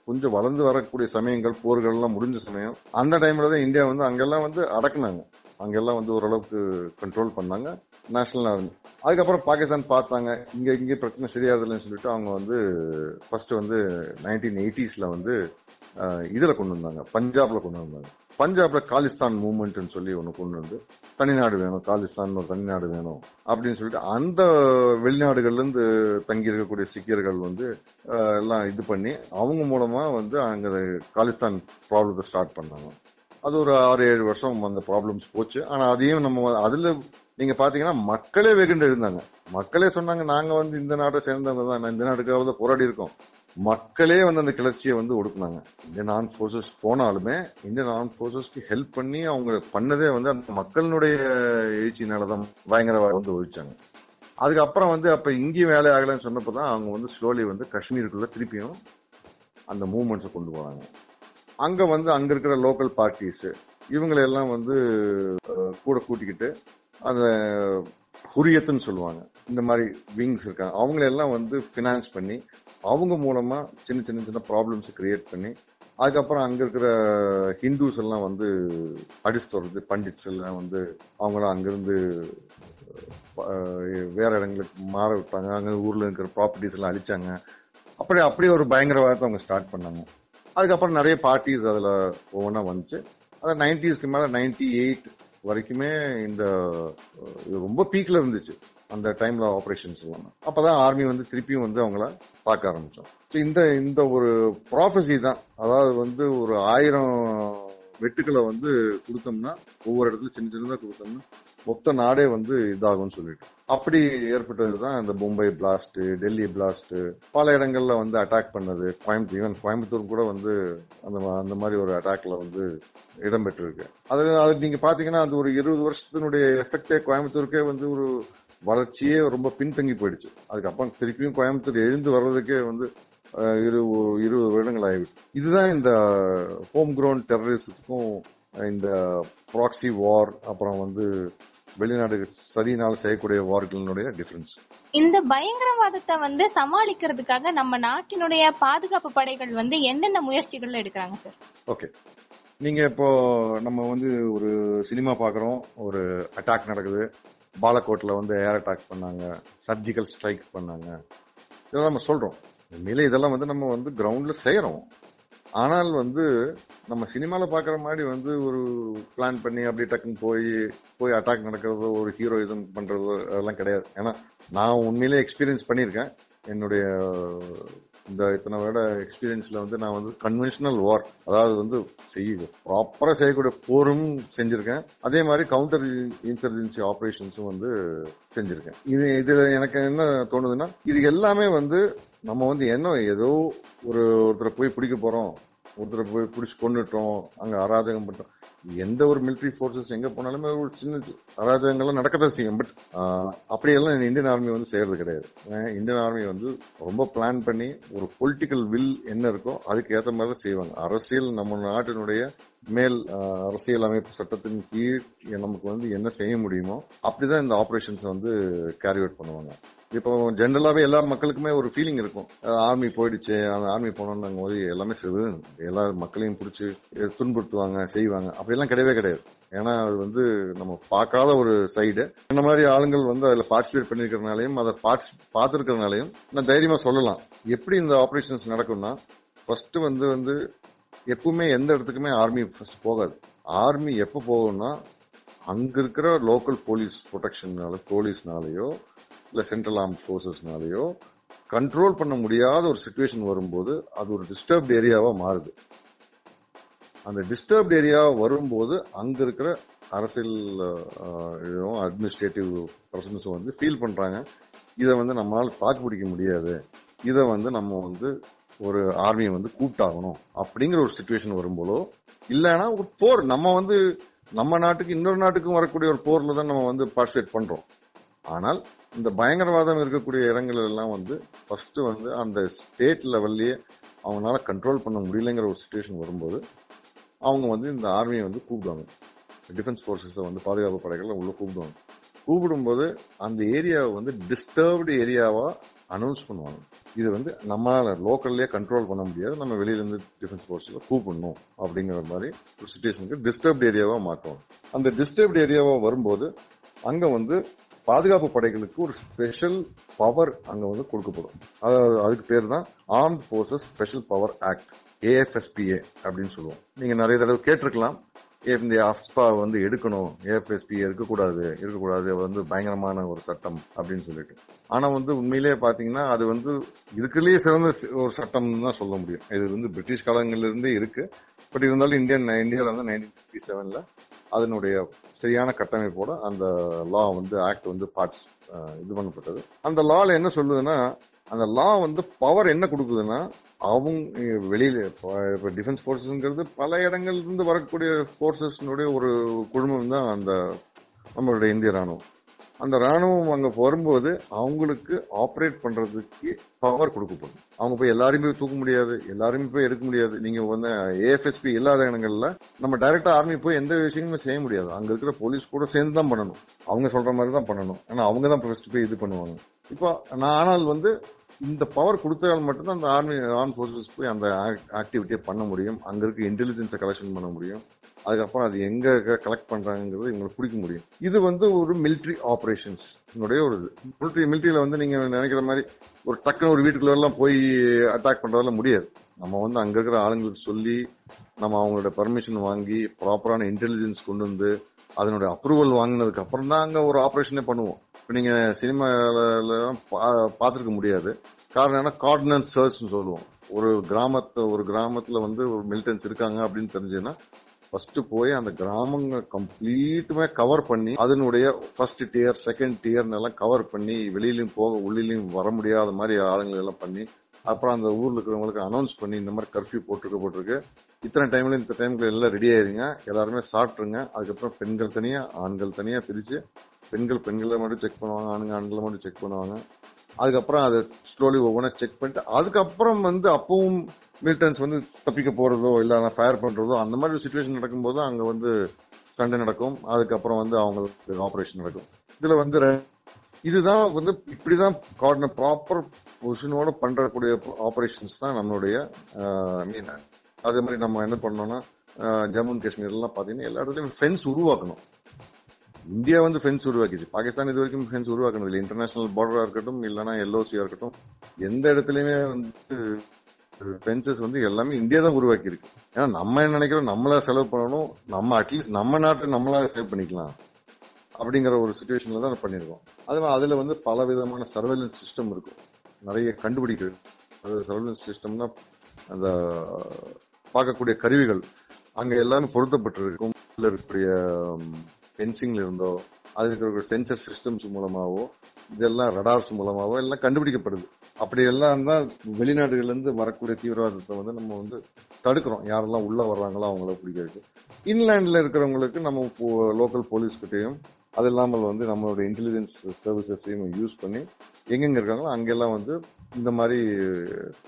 கொஞ்சம் வளர்ந்து வரக்கூடிய சமயங்கள் போர்கள் எல்லாம் முடிஞ்ச சமயம். அந்த டைம்ல தான் இந்தியா வந்து அங்கெல்லாம் வந்து அடக்குனாங்க. அங்கெல்லாம் வந்து ஓரளவுக்கு கண்ட்ரோல் பண்ணாங்க. நேஷனல் ஆர்மி அதுக்கப்புறம் பாகிஸ்தான் பார்த்தாங்க. இங்க இங்கே பிரச்சனை சரியாதுன்னு சொல்லிட்டு அவங்க வந்து ஃபர்ஸ்ட் வந்து நைன்டீன் எயிட்டிஸ்ல வந்து இதில் கொண்டு வந்தாங்க. பஞ்சாப்ல கொண்டு வந்தாங்க. பஞ்சாப்ல காலிஸ்தான் மூவ்மெண்ட்னு சொல்லி ஒன்று கொண்டு வந்து தனிநாடு வேணும் காலிஸ்தான் ஒரு தனிநாடு வேணும் அப்படின்னு சொல்லிட்டு அந்த வெளிநாடுகள்லேருந்து தங்கி இருக்கக்கூடிய சீக்கியர்கள் வந்து எல்லாம் இது பண்ணி அவங்க மூலமா வந்து அங்கே காலிஸ்தான் ப்ராப்ளத்தை ஸ்டார்ட் பண்ணாங்க. அது ஒரு ஆறு ஏழு வருஷம் அந்த ப்ராப்ளம்ஸ் போச்சு. ஆனால் அதையும் நம்ம அதில் நீங்க பாத்தீங்கன்னா மக்களே வெகுண்டு இருந்தாங்க. மக்களே சொன்னாங்க நாங்க வந்து இந்த நாட்டை சேர்ந்தவங்க தான் இந்த நாட்டுக்காக போராடி இருக்கோம். மக்களே வந்து அந்த கிளர்ச்சியை வந்து ஒடுக்குனாங்க. இந்தியன் ஆர்ம் ஃபோர்ஸஸ் போனாலுமே இந்தியன் ஆர்ம் ஃபோர்ஸஸ்க்கு ஹெல்ப் பண்ணி அவங்க பண்ணதே வந்து அந்த மக்களினுடைய எழுச்சினாலதான் பயங்கரவாதம் வந்து ஒழிச்சாங்க. அதுக்கப்புறம் வந்து அப்ப இங்கேயும் வேலை ஆகலைன்னு சொன்னப்பதான் அவங்க வந்து ஸ்லோலி வந்து காஷ்மீருக்குள்ள திருப்பியும் அந்த மூமெண்ட்ஸை கொண்டு போறாங்க. அங்க வந்து அங்க இருக்கிற லோக்கல் பார்ட்டிஸ் இவங்களெல்லாம் வந்து கூட கூட்டிக்கிட்டு அந்த ஹுரியத்துன்னு சொல்லுவாங்க. இந்த மாதிரி விங்ஸ் இருக்காங்க. அவங்களெல்லாம் வந்து ஃபினான்ஸ் பண்ணி அவங்க மூலமாக சின்ன சின்ன சின்ன ப்ராப்ளம்ஸ் க்ரியேட் பண்ணி அதுக்கப்புறம் அங்கே இருக்கிற ஹிந்துஸ் எல்லாம் வந்து அடிச்சு தொடர்ந்து பண்டிட்ஸ் எல்லாம் வந்து அவங்களாம் அங்கேருந்து வேற இடங்களுக்கு மாற விட்டாங்க. அங்கே ஊரில் இருக்கிற ப்ராப்பர்ட்டிஸ் எல்லாம் அழிச்சாங்க. அப்படி அப்படியே ஒரு பயங்கரவாதத்தை அவங்க ஸ்டார்ட் பண்ணாங்க. அதுக்கப்புறம் நிறைய பார்ட்டிஸ் அதில் ஒவ்வொன்றா வந்துச்சு. அதை நைன்டிஸ்க்கு மேலே நைன்டி எயிட் வரைக்குமே இந்த இது ரொம்ப பீக்கில் இருந்துச்சு. அந்த டைம்ல ஆப்ரேஷன்ஸ் எல்லாம். அப்பதான் ஆர்மி வந்து திருப்பியும் வந்து அவங்கள பார்க்க ஆரம்பிச்சோம். So இந்த இந்த ஒரு ப்ராஃபஸி தான். அதாவது வந்து ஒரு ஆயிரம் வெட்டுக்களை வந்து கொடுத்தோம்னா ஒவ்வொரு இடத்துல சின்ன சின்னதாக கொடுத்தோம்னா மொத்த நாடே வந்து இதாகும்னு சொல்லிட்டு. அப்படி ஏற்பட்டது தான் இந்த மும்பை பிளாஸ்ட் டெல்லி பிளாஸ்ட் பல இடங்கள்ல வந்து அட்டாக் பண்ணது. கோயம்புத்தூர் ஈவன் கோயம்புத்தூர் கூட வந்து அந்த அந்த மாதிரி ஒரு அட்டாக்ல வந்து இடம்பெற்றிருக்கு. அது அது நீங்க பாத்தீங்கன்னா அது ஒரு இருபது வருஷத்தினுடைய எஃபெக்டே கோயம்புத்தூருக்கே வந்து ஒரு வளர்ச்சியே ரொம்ப பின்தங்கி போயிடுச்சு. அதுக்கப்புறம் திருப்பியும் கோயம்புத்தூர் எழுந்து வர்றதுக்கே வந்து இரு இருபது வருடங்கள் ஆகிவிட்டு இதுதான் இந்த ஹோம் grown டெரரிசத்துக்கும் இந்த ப்ராக்சி வார் அப்புறம் வந்து வெளிநாடு சதியினால் செய்யக்கூடிய வார்களினுடைய டிஃபரன்ஸ் இந்த பயங்கரவாதத்தை வந்து சமாளிக்கிறதுக்காக நம்ம நாட்டினுடைய பாதுகாப்பு படைகள் வந்து என்னென்ன முயற்சிகள் எடுக்கிறாங்க சார்? ஓகே நீங்க இப்போ நம்ம வந்து ஒரு சினிமா பாக்குறோம். ஒரு அட்டாக் நடக்குது. பாலக்கோட்ல வந்து ஏர் அட்டாக் பண்ணாங்க. சர்ஜிக்கல் ஸ்ட்ரைக் பண்ணாங்க. இதெல்லாம் நம்ம சொல்றோம். உண்மையிலே இதெல்லாம் வந்து நம்ம வந்து கிரவுண்ட்ல செய்யறோம். ஆனால் வந்து நம்ம சினிமாவில் பார்க்குற மாதிரி வந்து ஒரு பிளான் பண்ணி அப்படியே டக்குன்னு போய் போய் அட்டாக் நடக்கிறதோ ஒரு ஹீரோயிசம் பண்ணுறதோ அதெல்லாம் கிடையாது. ஏன்னா நான் உண்மையிலே எக்ஸ்பீரியன்ஸ் பண்ணியிருக்கேன். என்னுடைய இந்த இத்தனை வருட எக்ஸ்பீரியன்ஸ்ல வந்து நான் வந்து கன்வென்ஷனல் வார் அதாவது வந்து செய்ய ப்ராப்பரா செய்யக்கூடிய போரும் செஞ்சிருக்கேன். அதே மாதிரி கவுண்டர் இன்சர்ஜென்சி ஆபரேஷன்ஸும் வந்து செஞ்சிருக்கேன். இது இதுல எனக்கு என்ன தோணுதுன்னா இது எல்லாமே வந்து நம்ம வந்து என்ன ஏதோ ஒரு ஒருத்தரை போய் பிடிக்க போறோம் ஒருத்தரை போய் பிடிச்சி கொண்டுட்டோம் அங்க அராஜகம் பண்ணிட்டோம் எந்த ஒரு மிலிட்டரி ஃபோர்ஸஸ் எங்க போனாலுமே ஒரு சின்ன சி- அராஜகங்கள்லாம் நடக்கத்தான் செய்யும். பட் அப்படியெல்லாம் இந்தியன் ஆர்மி வந்து செய்யறது கிடையாது. இந்தியன் ஆர்மி வந்து ரொம்ப பிளான் பண்ணி ஒரு பொலிட்டிக்கல் வில் என்ன இருக்கோ அதுக்கு ஏற்ற மாதிரி தான் செய்வாங்க. அரசியல் நம்ம நாட்டினுடைய மேல் அரசியல் அமைப்பு சட்டத்தின் கீழ் நமக்கு வந்து என்ன செய்ய முடியுமோ அப்படிதான் இந்த ஆபரேஷன்ஸ் வந்து கேரி அவுட் பண்ணுவாங்க. இப்போ ஜென்ரலாகவே எல்லா மக்களுக்குமே ஒரு ஃபீலிங் இருக்கும். ஆர்மி போயிடுச்சு அந்த ஆர்மி போனோம்னு போது எல்லாமே செய்வது எல்லா மக்களையும் பிடிச்சி துன்புறுத்துவாங்க செய்வாங்க. அப்படிலாம் கிடையவே கிடையாது. ஏன்னா அது வந்து நம்ம பார்க்காத ஒரு சைடு இந்த மாதிரி ஆளுங்கள் வந்து அதில் பார்ட்டிசிபேட் பண்ணியிருக்கிறனாலையும் அதை பார்ட்ஸ் பார்த்துருக்கிறதுனாலையும் நான் தைரியமாக சொல்லலாம். எப்படி இந்த ஆப்ரேஷன்ஸ் நடக்கும்னா ஃபர்ஸ்ட் வந்து வந்து எப்பவுமே எந்த இடத்துக்குமே ஆர்மி ஃபர்ஸ்ட் போகாது. ஆர்மி எப்போ போகும்னா அங்கே இருக்கிற லோக்கல் போலீஸ் ப்ரொடெக்ஷன்னால போலீஸ்னாலேயோ இல்லை சென்ட்ரல் ஆர்ம் ஃபோர்ஸஸ்னாலேயோ கண்ட்ரோல் பண்ண முடியாத ஒரு சுச்சுவேஷன் வரும்போது அது ஒரு டிஸ்டர்ப்ட் ஏரியாவாக மாறுது. அந்த டிஸ்டர்ப்ட் ஏரியா வரும்போது அங்கே இருக்கிற அரசியல் அட்மினிஸ்ட்ரேட்டிவ் பர்சன்ஸும் வந்து ஃபீல் பண்ணுறாங்க இதை வந்து நம்மளால் தாக்கு பிடிக்க முடியாது. இதை வந்து நம்ம வந்து ஒரு ஆர்மியை வந்து கூட்டாகணும் அப்படிங்கிற ஒரு சுச்சுவேஷன் வரும்போதோ இல்லைன்னா ஒரு போர். நம்ம வந்து நம்ம நாட்டுக்கு இன்னொரு நாட்டுக்கும் வரக்கூடிய ஒரு போர்ல தான் நம்ம வந்து பார்ட்டிசிபேட் பண்றோம். ஆனால் இந்த பயங்கரவாதம் இருக்கக்கூடிய இடங்கள் எல்லாம் வந்து ஃபர்ஸ்ட் வந்து அந்த ஸ்டேட் லெவல்லையே அவங்களால கண்ட்ரோல் பண்ண முடியலைங்கிற ஒரு சுச்சுவேஷன் வரும்போது அவங்க வந்து இந்த ஆர்மியை வந்து கூப்பிடுவாங்க. டிஃபென்ஸ் ஃபோர்ஸஸை வந்து பாதுகாப்பு படைகளை உள்ள கூப்பிடுவாங்க. கூப்பிடும்போது அந்த ஏரியாவை வந்து டிஸ்டர்ப்டு ஏரியாவாக அனௌன்ஸ் பண்ணுவாங்க. இது வந்து நம்மளால லோக்கல்லே கண்ட்ரோல் பண்ண முடியாது. நம்ம வெளியில இருந்து டிஃபென்ஸ் ஃபோர்ஸில் கூப்பிடணும் அப்படிங்கிற மாதிரி ஒரு சுச்சுவேஷனுக்கு டிஸ்டர்ப்ட் ஏரியாவாக மாற்றுவாங்க அந்த டிஸ்டர்ப்ட் ஏரியாவாக வரும்போது அங்கே வந்து பாதுகாப்பு படைகளுக்கு ஒரு ஸ்பெஷல் பவர் அங்கே வந்து கொடுக்கப்படும். அதாவது அதுக்கு பேர் தான் arm forces special power act AFSPA அப்படின்னு சொல்லுவோம். நீங்கள் நிறைய தடவை கேட்டிருக்கலாம். ஏ- இந்த அஃப்ஸ்பா வந்து எடுக்கணும். ஏஎஃப்எஸ்பி இருக்கக்கூடாது. இருக்கக்கூடாது. அது வந்து பயங்கரமான ஒரு சட்டம் அப்படின்னு சொல்லிட்டு. ஆனா வந்து உண்மையிலேயே பாத்தீங்கன்னா அது வந்து இருக்கிறதுலேயே சிறந்த ஒரு சட்டம் தான் சொல்ல முடியும். இது வந்து பிரிட்டிஷ் காலங்கள்லேருந்தே இருக்கு. பட் இருந்தாலும் இந்தியன் இந்தியாவில் வந்து நைன்டீன் ஃபிஃப்டி செவனில் அதனுடைய சரியான கட்டமைப்போட அந்த லா வந்து ஆக்ட் வந்து பார்ட்ஸ் இது பண்ணப்பட்டது. அந்த லால என்ன சொல்லுதுன்னா அந்த லா வந்து பவர் என்ன கொடுக்குதுன்னா அவங்க வெளியில இப்போ டிஃபென்ஸ் ஃபோர்ஸஸ்ங்கிறது பல இடங்கள்லேருந்து வரக்கூடிய ஃபோர்ஸஸ்னுடைய ஒரு குழுமம் தான் அந்த நம்மளுடைய இந்திய ராணுவம். அந்த ராணுவம் அங்கே வரும்போது அவங்களுக்கு ஆப்ரேட் பண்ணுறதுக்கு பவர் கொடுக்கப்படும். அவங்க போய் எல்லாருமே தூக்க முடியாது எல்லாருமே போய் எடுக்க முடியாது. நீங்கள் வந்து ஏஎஃப்எஸ்பி இல்லாத இடங்களில் நம்ம டைரெக்டாக ஆர்மி போய் எந்த விஷயமுமே செய்ய முடியாது. அங்கே இருக்கிற போலீஸ் கூட சேர்ந்து தான் பண்ணணும். அவங்க சொல்கிற மாதிரி தான் பண்ணணும். ஏன்னா அவங்க தான் ஃபஸ்ட்டு போய் இது பண்ணுவாங்க. இப்போ நான் ஆனால் வந்து இந்த பவர் கொடுத்தால் மட்டும்தான் அந்த ஆர்மி ஆர்ம் ஃபோர்ஸஸ் போய் அந்த ஆக்டிவிட்டியை பண்ண முடியும். அங்கே இருக்க இன்டெலிஜென்ஸை கலெக்ஷன் பண்ண முடியும். அதுக்கப்புறம் அது எங்கே கலெக்ட் பண்ணுறாங்கிறது இவங்களுக்கு பிடிக்க முடியும். இது வந்து ஒரு மிலிட்ரி ஆபரேஷன்ஸ் ஒரு இது. மிலிட்ரி மிலிட்ரியில் வந்து நீங்கள் நினைக்கிற மாதிரி ஒரு டக்குன்னு ஒரு வீட்டுக்குள்ளெல்லாம் போய் அட்டாக் பண்ணுறதெல்லாம் முடியாது. நம்ம வந்து அங்கே இருக்கிற ஆளுங்களுக்கு சொல்லி நம்ம அவங்களோட பர்மிஷன் வாங்கி ப்ராப்பரான இன்டெலிஜென்ஸ் கொண்டு வந்து அதனுடைய அப்ரூவல் வாங்கினதுக்கு அப்புறம் தான் அங்கே ஒரு ஆப்ரேஷனே பண்ணுவோம். இப்போ நீங்க பா பார்த்துருக்க முடியாது. காரணம் என்ன கார்டினன்ஸ் சர்ச்னு சொல்லுவோம். ஒரு கிராமத்தை ஒரு கிராமத்தில் வந்து ஒரு மிலிட்டன்ஸ் இருக்காங்க அப்படின்னு தெரிஞ்சதுன்னா ஃபர்ஸ்ட் போய் அந்த கிராமங்கள் கம்ப்ளீட்டுமே கவர் பண்ணி அதனுடைய ஃபர்ஸ்ட் டியர் செகண்ட் டியர்னு எல்லாம் கவர் பண்ணி வெளியிலையும் போக உள்ளிலையும் வர முடியாத மாதிரி ஆளுங்களை எல்லாம் பண்ணி அப்புறம் அந்த ஊரில் இருக்கிறவங்களுக்கு அனௌன்ஸ் பண்ணி இந்த மாதிரி கர்ஃபியூ போட்டிருக்க போட்டிருக்கு. இத்தனை டைம்ல இந்த டைம்ல எல்லாம் ரெடி ஆயிருங்க. எல்லாருமே சாப்பிட்ருங்க அதுக்கப்புறம் பெண்கள் தனியா ஆண்கள் தனியா பிரிச்சு பெண்கள் பெண்களை மட்டும் செக் பண்ணுவாங்க ஆண்கள் ஆண்களை மட்டும் செக் பண்ணுவாங்க. அதுக்கப்புறம் அதை ஸ்லோலி ஒவ்வொன்றா செக் பண்ணிட்டு அதுக்கப்புறம் வந்து அப்பவும் மிலிட்டன்ஸ் வந்து தப்பிக்க போறதோ இல்ல ஃபயர் பண்றதோ அந்த மாதிரி சுச்சுவேஷன் நடக்கும்போது அங்க வந்து சண்டை நடக்கும். அதுக்கப்புறம் வந்து அவங்களுக்கு ஆப்ரேஷன் நடக்கும். இதுல வந்து இதுதான் வந்து இப்படிதான் கார்டின ப்ராப்பர் பொசிஷனோட பண்றக்கூடிய ஆப்ரேஷன்ஸ் தான் நம்மளுடைய மீன் அதே மாதிரி நம்ம என்ன பண்ணோம்னா ஜம்மு அண்ட் காஷ்மீர் எல்லாம் பாத்தீங்கன்னா எல்லா இடத்துலயும் ஃபென்ஸ் உருவாக்கணும். இந்தியா வந்து ஃபென்ஸ் உருவாக்கிச்சு பாகிஸ்தான் இது வரைக்கும் ஃபென்ஸ் உருவாக்கணும் இல்லை. இன்டர்நேஷனல் பார்டரா இருக்கட்டும் இல்லைன்னா எல்ஓசியா இருக்கட்டும் எந்த இடத்துலயுமே வந்து ஃபென்சஸ் வந்து எல்லாமே இந்தியா தான் உருவாக்கி இருக்கு ஏன்னா நம்ம என்ன நினைக்கிறோம்? நம்மளா செலவு பண்ணணும். நம்ம அட்லீஸ்ட் நம்ம நாட்டை நம்மளா சேவ் பண்ணிக்கலாம். அப்படிங்கிற ஒரு சுச்சுவேஷன்ல தான் பண்ணிருக்கோம் அது அதுல வந்து பல விதமான சர்வேலன்ஸ் சிஸ்டம் இருக்கும். நிறைய கண்டுபிடிக்கிறது. அது சர்வேலன்ஸ் சிஸ்டம்னா அந்த பார்க்கக்கூடிய கருவிகள் அங்க எல்லாமே பொருத்தப்பட்டிருக்கும். இருக்கக்கூடிய ஃபென்சிங்ல இருந்தோ அது இருக்கக்கூடிய சென்சர் சிஸ்டம்ஸ் மூலமாவோ இதெல்லாம் ரடார்ஸ் மூலமாவோ எல்லாம் கண்டுபிடிக்கப்படுது. அப்படி எல்லாம் தான் வெளிநாடுகள்ல இருந்து வரக்கூடிய தீவிரவாதத்தை வந்து நம்ம வந்து தடுக்கிறோம். யாரெல்லாம் உள்ள வர்றாங்களோ அவங்கள பிடிக்கிறது இன்லேண்ட்ல இருக்கிறவங்களுக்கு நம்ம லோக்கல் போலீஸ் கிட்டையும் அது இல்லாமல் வந்து நம்மளோட இன்டெலிஜென்ஸ் சர்வீசஸையும் யூஸ் பண்ணி எங்கெங்க இருக்காங்களோ அங்கெல்லாம் வந்து இந்த மாதிரி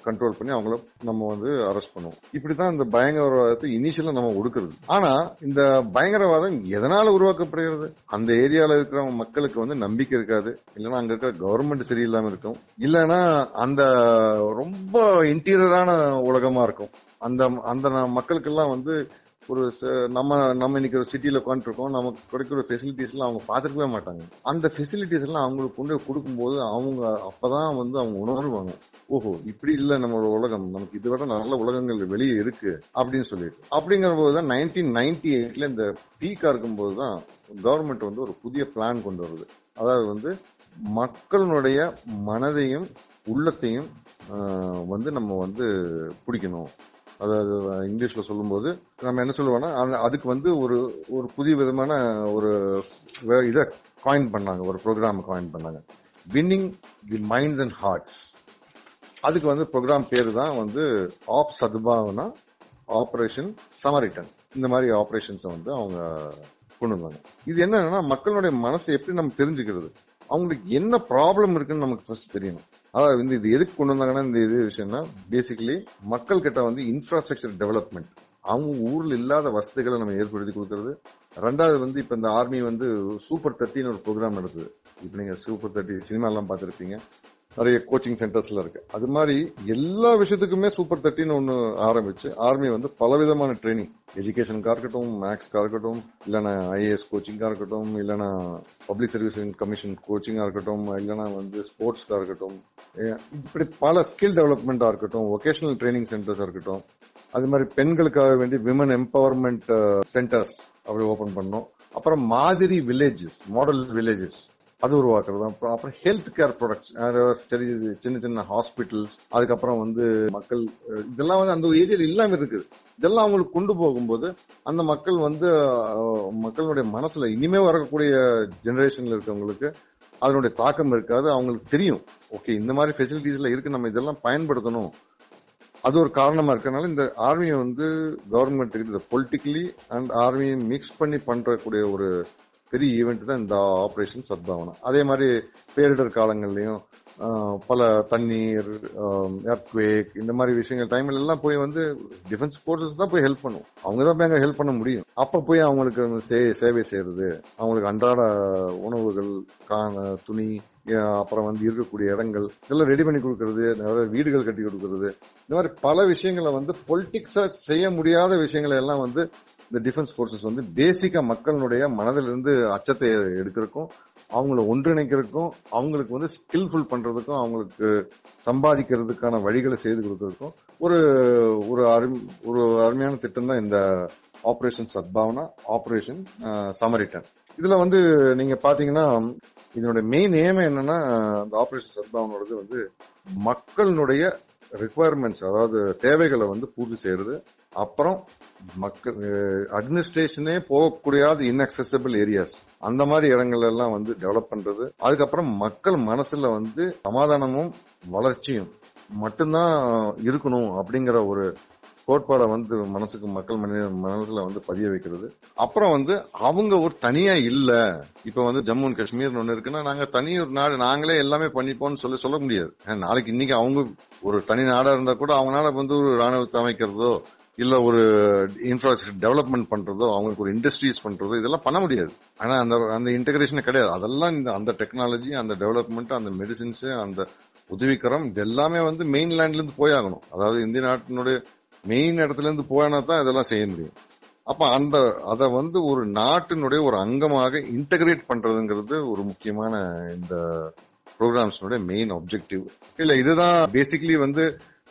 கண்ட்ரோல் பண்ணி அவங்கள நம்ம வந்து அரெஸ்ட் பண்ணுவோம். இப்படிதான் இந்த பயங்கரவாதத்தை இனிஷியலா நம்ம ஒடுக்குறது. ஆனா இந்த பயங்கரவாதம் எதனால உருவாக்கப்படுகிறது? அந்த ஏரியால இருக்கிற மக்களுக்கு வந்து நம்பிக்கை இருக்காது. இல்லைன்னா அங்க இருக்கிற கவர்மெண்ட் சரியில்லாம இருக்கும். இல்லைன்னா அந்த ரொம்ப இன்டீரியரான உலகமா இருக்கும். அந்த அந்த ந- மக்களுக்கெல்லாம் வந்து ஒரு ச- நம்ம நம்ம இன்னைக்கு ஒரு சிட்டியில் உட்காந்துருக்கோம் நமக்கு கிடைக்கிற ஃபெசிலிட்டிஸ்லாம் அவங்க பார்த்துருக்கவே மாட்டாங்க. அந்த ஃபெசிலிட்டிஸ் எல்லாம் அவங்களுக்கு கொண்டு போய் கொடுக்கும்போது அவங்க அப்பதான் வந்து அவங்க உணர்வாங்க. ஓஹோ இப்படி இல்லை நம்மளோட உலகம். நமக்கு இதை விட நல்ல உலகங்கள் வெளியே இருக்கு அப்படின்னு சொல்லிட்டு. அப்படிங்கிற போது தான் நைன்டீன் நைன்டி எயிட்ல இந்த பீக்கா இருக்கும்போது தான் கவர்மெண்ட் வந்து ஒரு புதிய பிளான் கொண்டு வருது. அதாவது வந்து மக்களுடைய மனதையும் உள்ளத்தையும் வந்து நம்ம வந்து பிடிக்கணும். அதாவது இங்கிலீஷ்ல சொல்லும்போது நம்ம என்ன சொல்லுவோம்னா அந்த- அதுக்கு வந்து ஒரு ஒரு புதிய விதமான ஒரு வே- இதை காயின் பண்ணாங்க ஒரு ப்ரோக்ராம் காயின் பண்ணாங்க. Winning the minds and hearts அதுக்கு வந்து ப்ரோக்ராம் பேர் தான் வந்து ஆப் சதுபாவனா ஆப்ரேஷன் சமரிட்டன் இந்த மாதிரி ஆப்ரேஷன்ஸை வந்து அவங்க கொண்டு வந்தாங்க. இது என்னன்னா மக்களுடைய மனசை எப்படி நம்ம தெரிஞ்சுக்கிறது? அவங்களுக்கு என்ன ப்ராப்ளம் இருக்குன்னு நமக்கு ஃபர்ஸ்ட் தெரியணும். அதாவது வந்து இது எதுக்கு கொண்டு வந்தாங்கன்னா இந்த இது விஷயம்னா பேசிக்கலி மக்கள் கிட்ட வந்து இன்ஃப்ராஸ்ட்ரக்சர் டெவலப்மெண்ட் அவங்க ஊரில் இல்லாத வசதிகளை நம்ம ஏற்படுத்தி கொடுக்கறது. ரெண்டாவது வந்து இப்போ இந்த ஆர்மி வந்து சூப்பர் தேர்ட்டின்னு ஒரு ப்ரோக்ராம் நடக்குது. இப்போ நீங்கள் சூப்பர் தேர்ட்டி சினிமா எல்லாம் நிறைய கோச்சிங் சென்டர்ஸ்ல இருக்கு. அது மாதிரி எல்லா விஷயத்துக்குமே சூப்பர் தேர்ட்டின்னு ஒன்று ஆரம்பிச்சு ஆர்மி வந்து பலவிதமான ட்ரைனிங் எஜுகேஷனுக்காக இருக்கட்டும் மேக்ஸ்க்காக இருக்கட்டும் இல்லைன்னா ஐஏஎஸ் கோச்சிங்காக இருக்கட்டும் இல்லைன்னா பப்ளிக் சர்வீஸ் கமிஷன் கோச்சிங்காக இருக்கட்டும் இல்லைன்னா வந்து ஸ்போர்ட்ஸ்க்காக இருக்கட்டும் இப்படி பல ஸ்கில் டெவலப்மெண்ட்டாக இருக்கட்டும் ஒகேஷனல் ட்ரைனிங் சென்டர்ஸாக இருக்கட்டும் அது மாதிரி பெண்களுக்காக வேண்டி விமன் எம்பவர்மெண்ட் சென்டர்ஸ் அப்படி ஓபன் பண்ணோம். அப்புறம் மாதிரி வில்லேஜஸ் மாடல் வில்லேஜஸ் அது உருவாக்குறது. அப்புறம் அப்புறம் ஹெல்த் கேர் ப்ராடக்ட்ஸ் சரி சின்ன சின்ன ஹாஸ்பிட்டல்ஸ் அதுக்கப்புறம் வந்து மக்கள் இதெல்லாம் வந்து அந்த ஏரியாவில் இல்லாமல் இருக்குது. இதெல்லாம் அவங்களுக்கு கொண்டு போகும்போது அந்த மக்கள் வந்து மக்களுடைய மனசுல இனிமே வரக்கூடிய ஜெனரேஷன்ல இருக்கவங்களுக்கு அதனுடைய தாக்கம் இருக்காது. அவங்களுக்கு தெரியும். ஓகே இந்த மாதிரி ஃபெசிலிட்டிஸ்ல இருக்கு. நம்ம இதெல்லாம் பயன்படுத்தணும். அது ஒரு காரணமா இருக்கனால இந்த ஆர்மியை வந்து கவர்மெண்ட் இந்த பொலிட்டிக்கலி அண்ட் ஆர்மியை மிக்ஸ் பண்ணி பண்றக்கூடிய ஒரு பெரிய ஈவெண்ட் தான் இந்த ஆப்ரேஷன் சத்பாவனா. அதே மாதிரி பேரிடர் காலங்கள்லையும் பல தண்ணீர் எர்த்வேக் இந்த மாதிரி விஷயங்கள் டைம்ல எல்லாம் போய் வந்து டிஃபென்ஸ் போர்சஸ் தான் போய் ஹெல்ப் பண்ணும். அவங்க தான் போய் அங்கே ஹெல்ப் பண்ண முடியும். அப்ப போய் அவங்களுக்கு சே- சேவை செய்யறது அவங்களுக்கு அன்றாட உணவுகள் காண துணி அப்புறம் வந்து இருக்கக்கூடிய இடங்கள் இதெல்லாம் ரெடி பண்ணி கொடுக்கறது நிறைய வீடுகள் கட்டி கொடுக்கறது இந்த மாதிரி பல விஷயங்களை வந்து பொலிட்டிக்ஸா செய்ய முடியாத விஷயங்களை எல்லாம் வந்து இந்த டிஃபென்ஸ் ஃபோர்ஸஸ் வந்து பேசிக்காக மக்களுடைய மனதிலிருந்து அச்சத்தை எடுக்கிறதுக்கும் அவங்கள ஒன்றிணைக்கிறதுக்கும் அவங்களுக்கு வந்து ஸ்கில்ஃபுல் பண்ணுறதுக்கும் அவங்களுக்கு சம்பாதிக்கிறதுக்கான வழிகளை செய்து கொடுக்கறதுக்கும் ஒரு ஒரு அரு ஒரு அருமையான திட்டம் தான் இந்த ஆப்ரேஷன் சத்பாவனா ஆப்ரேஷன் சமரிட்டன் இதில் வந்து நீங்கள் பார்த்தீங்கன்னா இதனுடைய மெயின் ஏம் என்னன்னா இந்த ஆப்ரேஷன் சத்பாவனோடது வந்து மக்களுடைய ரிக்குவயர்மெண்ட்ஸ் அதாவது தேவைகளை வந்து பூர்த்தி செய்யறது. அப்புறம் மக்கள் அட்மினிஸ்ட்ரேஷனே போகக்கூடியாத இன்அக்சசபிள் ஏரியாஸ் அந்த மாதிரி இடங்கள் எல்லாம் வந்து டெவலப் பண்றது. அதுக்கப்புறம் மக்கள் மனசுல வந்து சமாதானமும் வளர்ச்சியும் மட்டும்தான் இருக்கணும் அப்படிங்கிற ஒரு கோட்பாடை வந்து மனசுக்கு மக்கள் மனித மனசுல வந்து பதிய வைக்கிறது. அப்புறம் வந்து அவங்க ஒரு தனியா இல்ல. இப்ப வந்து ஜம்மு அண்ட் காஷ்மீர் ஒண்ணு இருக்குன்னா நாங்க தனி ஒரு நாடு நாங்களே எல்லாமே பண்ணிப்போம்னு சொல்லி சொல்ல முடியாது. நாளைக்கு இன்னைக்கு அவங்க ஒரு தனி நாடா இருந்தா கூட அவங்களால வந்து ஒரு ராணுவத்தை அமைக்கிறதோ இல்ல ஒரு இன்ஃப்ராஸ்ட்ரக்சர் டெவலப்மெண்ட் பண்றதோ அவங்களுக்கு ஒரு இண்டஸ்ட்ரீஸ் பண்றதோ இதெல்லாம் பண்ண முடியாது. ஆனா அந்த அந்த இன்டகிரேஷன் கிடையாது. அதெல்லாம் இந்த அந்த டெக்னாலஜி அந்த டெவலப்மெண்ட் அந்த மெடிசின்ஸ் அந்த உதவிக்கரம் இது எல்லாமே வந்து மெயின்லேண்ட்ல இருந்து போயாகணும். அதாவது இந்திய நாட்டினுடைய மெயின் இடத்துல இருந்து போனா தான் இதெல்லாம் செய்ய முடியும். அப்ப அந்த அதை வந்து ஒரு நாட்டினுடைய ஒரு அங்கமாக இன்டகிரேட் பண்றதுங்கிறது ஒரு முக்கியமான இந்த ப்ரோக்ராம்ஸ்னுடைய மெயின் objective. இல்ல இதுதான் பேசிக்கலி வந்து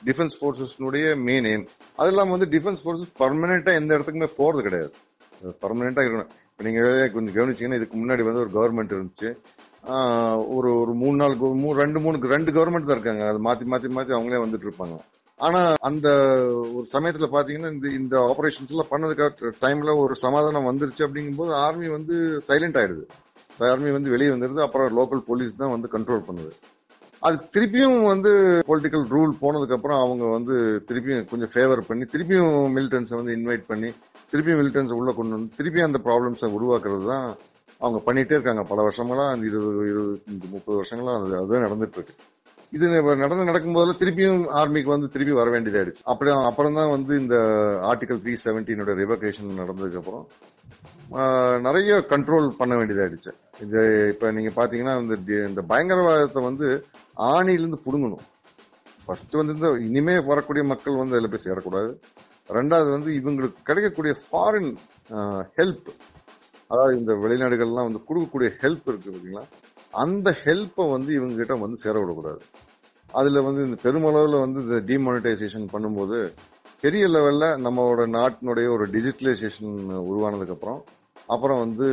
டிஃபென்ஸ் போர்சஸ்னுடைய மெயின் எய்ம் அது இல்லாமல் வந்து டிஃபென்ஸ் போர்சஸ் பர்மனெண்டா எந்த இடத்துக்குமே போறது கிடையாது. பர்மனெண்டா இருக்கணும். இப்போ நீங்க கொஞ்சம் கவனிச்சீங்கன்னா இதுக்கு முன்னாடி வந்து ஒரு கவர்மெண்ட் இருந்துச்சு. ஒரு ஒரு மூணு நாள் ரெண்டு மூணு ரெண்டு கவர்மெண்ட் தான் இருக்காங்க. அது மாத்தி மாத்தி மாத்தி அவங்களே வந்துட்டு இருப்பாங்க. ஆனா அந்த ஒரு சமயத்துல பாத்தீங்கன்னா இந்த இந்த ஆபரேஷன்ஸ் எல்லாம் பண்ணதுக்காக டைம்ல ஒரு சமாதானம் வந்துருச்சு அப்படிங்கும்போது ஆர்மி வந்து சைலண்ட் ஆயிடுது. ஆர்மி வந்து வெளியே வந்துருது அப்புறம் லோக்கல் போலீஸ் தான் வந்து கண்ட்ரோல் பண்ணுது. அது திருப்பியும் வந்து பொலிட்டிக்கல் ரூல் போனதுக்கு அப்புறம் அவங்க வந்து திருப்பியும் கொஞ்சம் ஃபேவர் பண்ணி திருப்பியும் மிலிட்டன்ஸை வந்து இன்வைட் பண்ணி திருப்பியும் மிலிட்டன்ஸை உள்ள கொண்டு வந்து திருப்பியும் அந்த ப்ராப்ளம்ஸை உருவாக்குறது தான் அவங்க பண்ணிட்டே இருக்காங்க. பல வருஷங்களா அந்த இருபது இருபது முப்பது வருஷங்களா அது அதுதான் நடந்துட்டு இருக்கு. இது நடந்து நடக்கும்போதெல்லாம் திருப்பியும் ஆர்மிக்கு வந்து திருப்பி வர வேண்டியதாயிடுச்சு. அப்படி அப்புறம் தான் வந்து இந்த ஆர்டிகல் த்ரீ செவன்டீனோட ரிவகேஷன் நடந்ததுக்கு அப்புறம் நிறைய கண்ட்ரோல் பண்ண வேண்டியதாயிடுச்சு. இது இப்ப நீங்க பாத்தீங்கன்னா இந்த பயங்கரவாதத்தை வந்து ஆணிலிருந்து புடுங்கணும். ஃபர்ஸ்ட் வந்து இந்த இனிமே வரக்கூடிய மக்கள் வந்து அதில் போய் சேரக்கூடாது. ரெண்டாவது வந்து இவங்களுக்கு கிடைக்கக்கூடிய ஃபாரின் ஹெல்ப் அதாவது இந்த வெளிநாடுகள்லாம் வந்து கொடுக்கக்கூடிய ஹெல்ப் இருக்கு பார்த்தீங்களா அந்த ஹெல்ப்பை வந்து இவங்க கிட்ட வந்து சேர விடக்கூடாது. வந்து இந்த பெருமளவில் வந்து இந்த டிமானிட்டைசேஷன் பண்ணும்போது பெரிய லெவலில் நம்மளோட நாட்டினுடைய ஒரு டிஜிட்டலைசேஷன் உருவானதுக்கப்புறம் அப்புறம் வந்து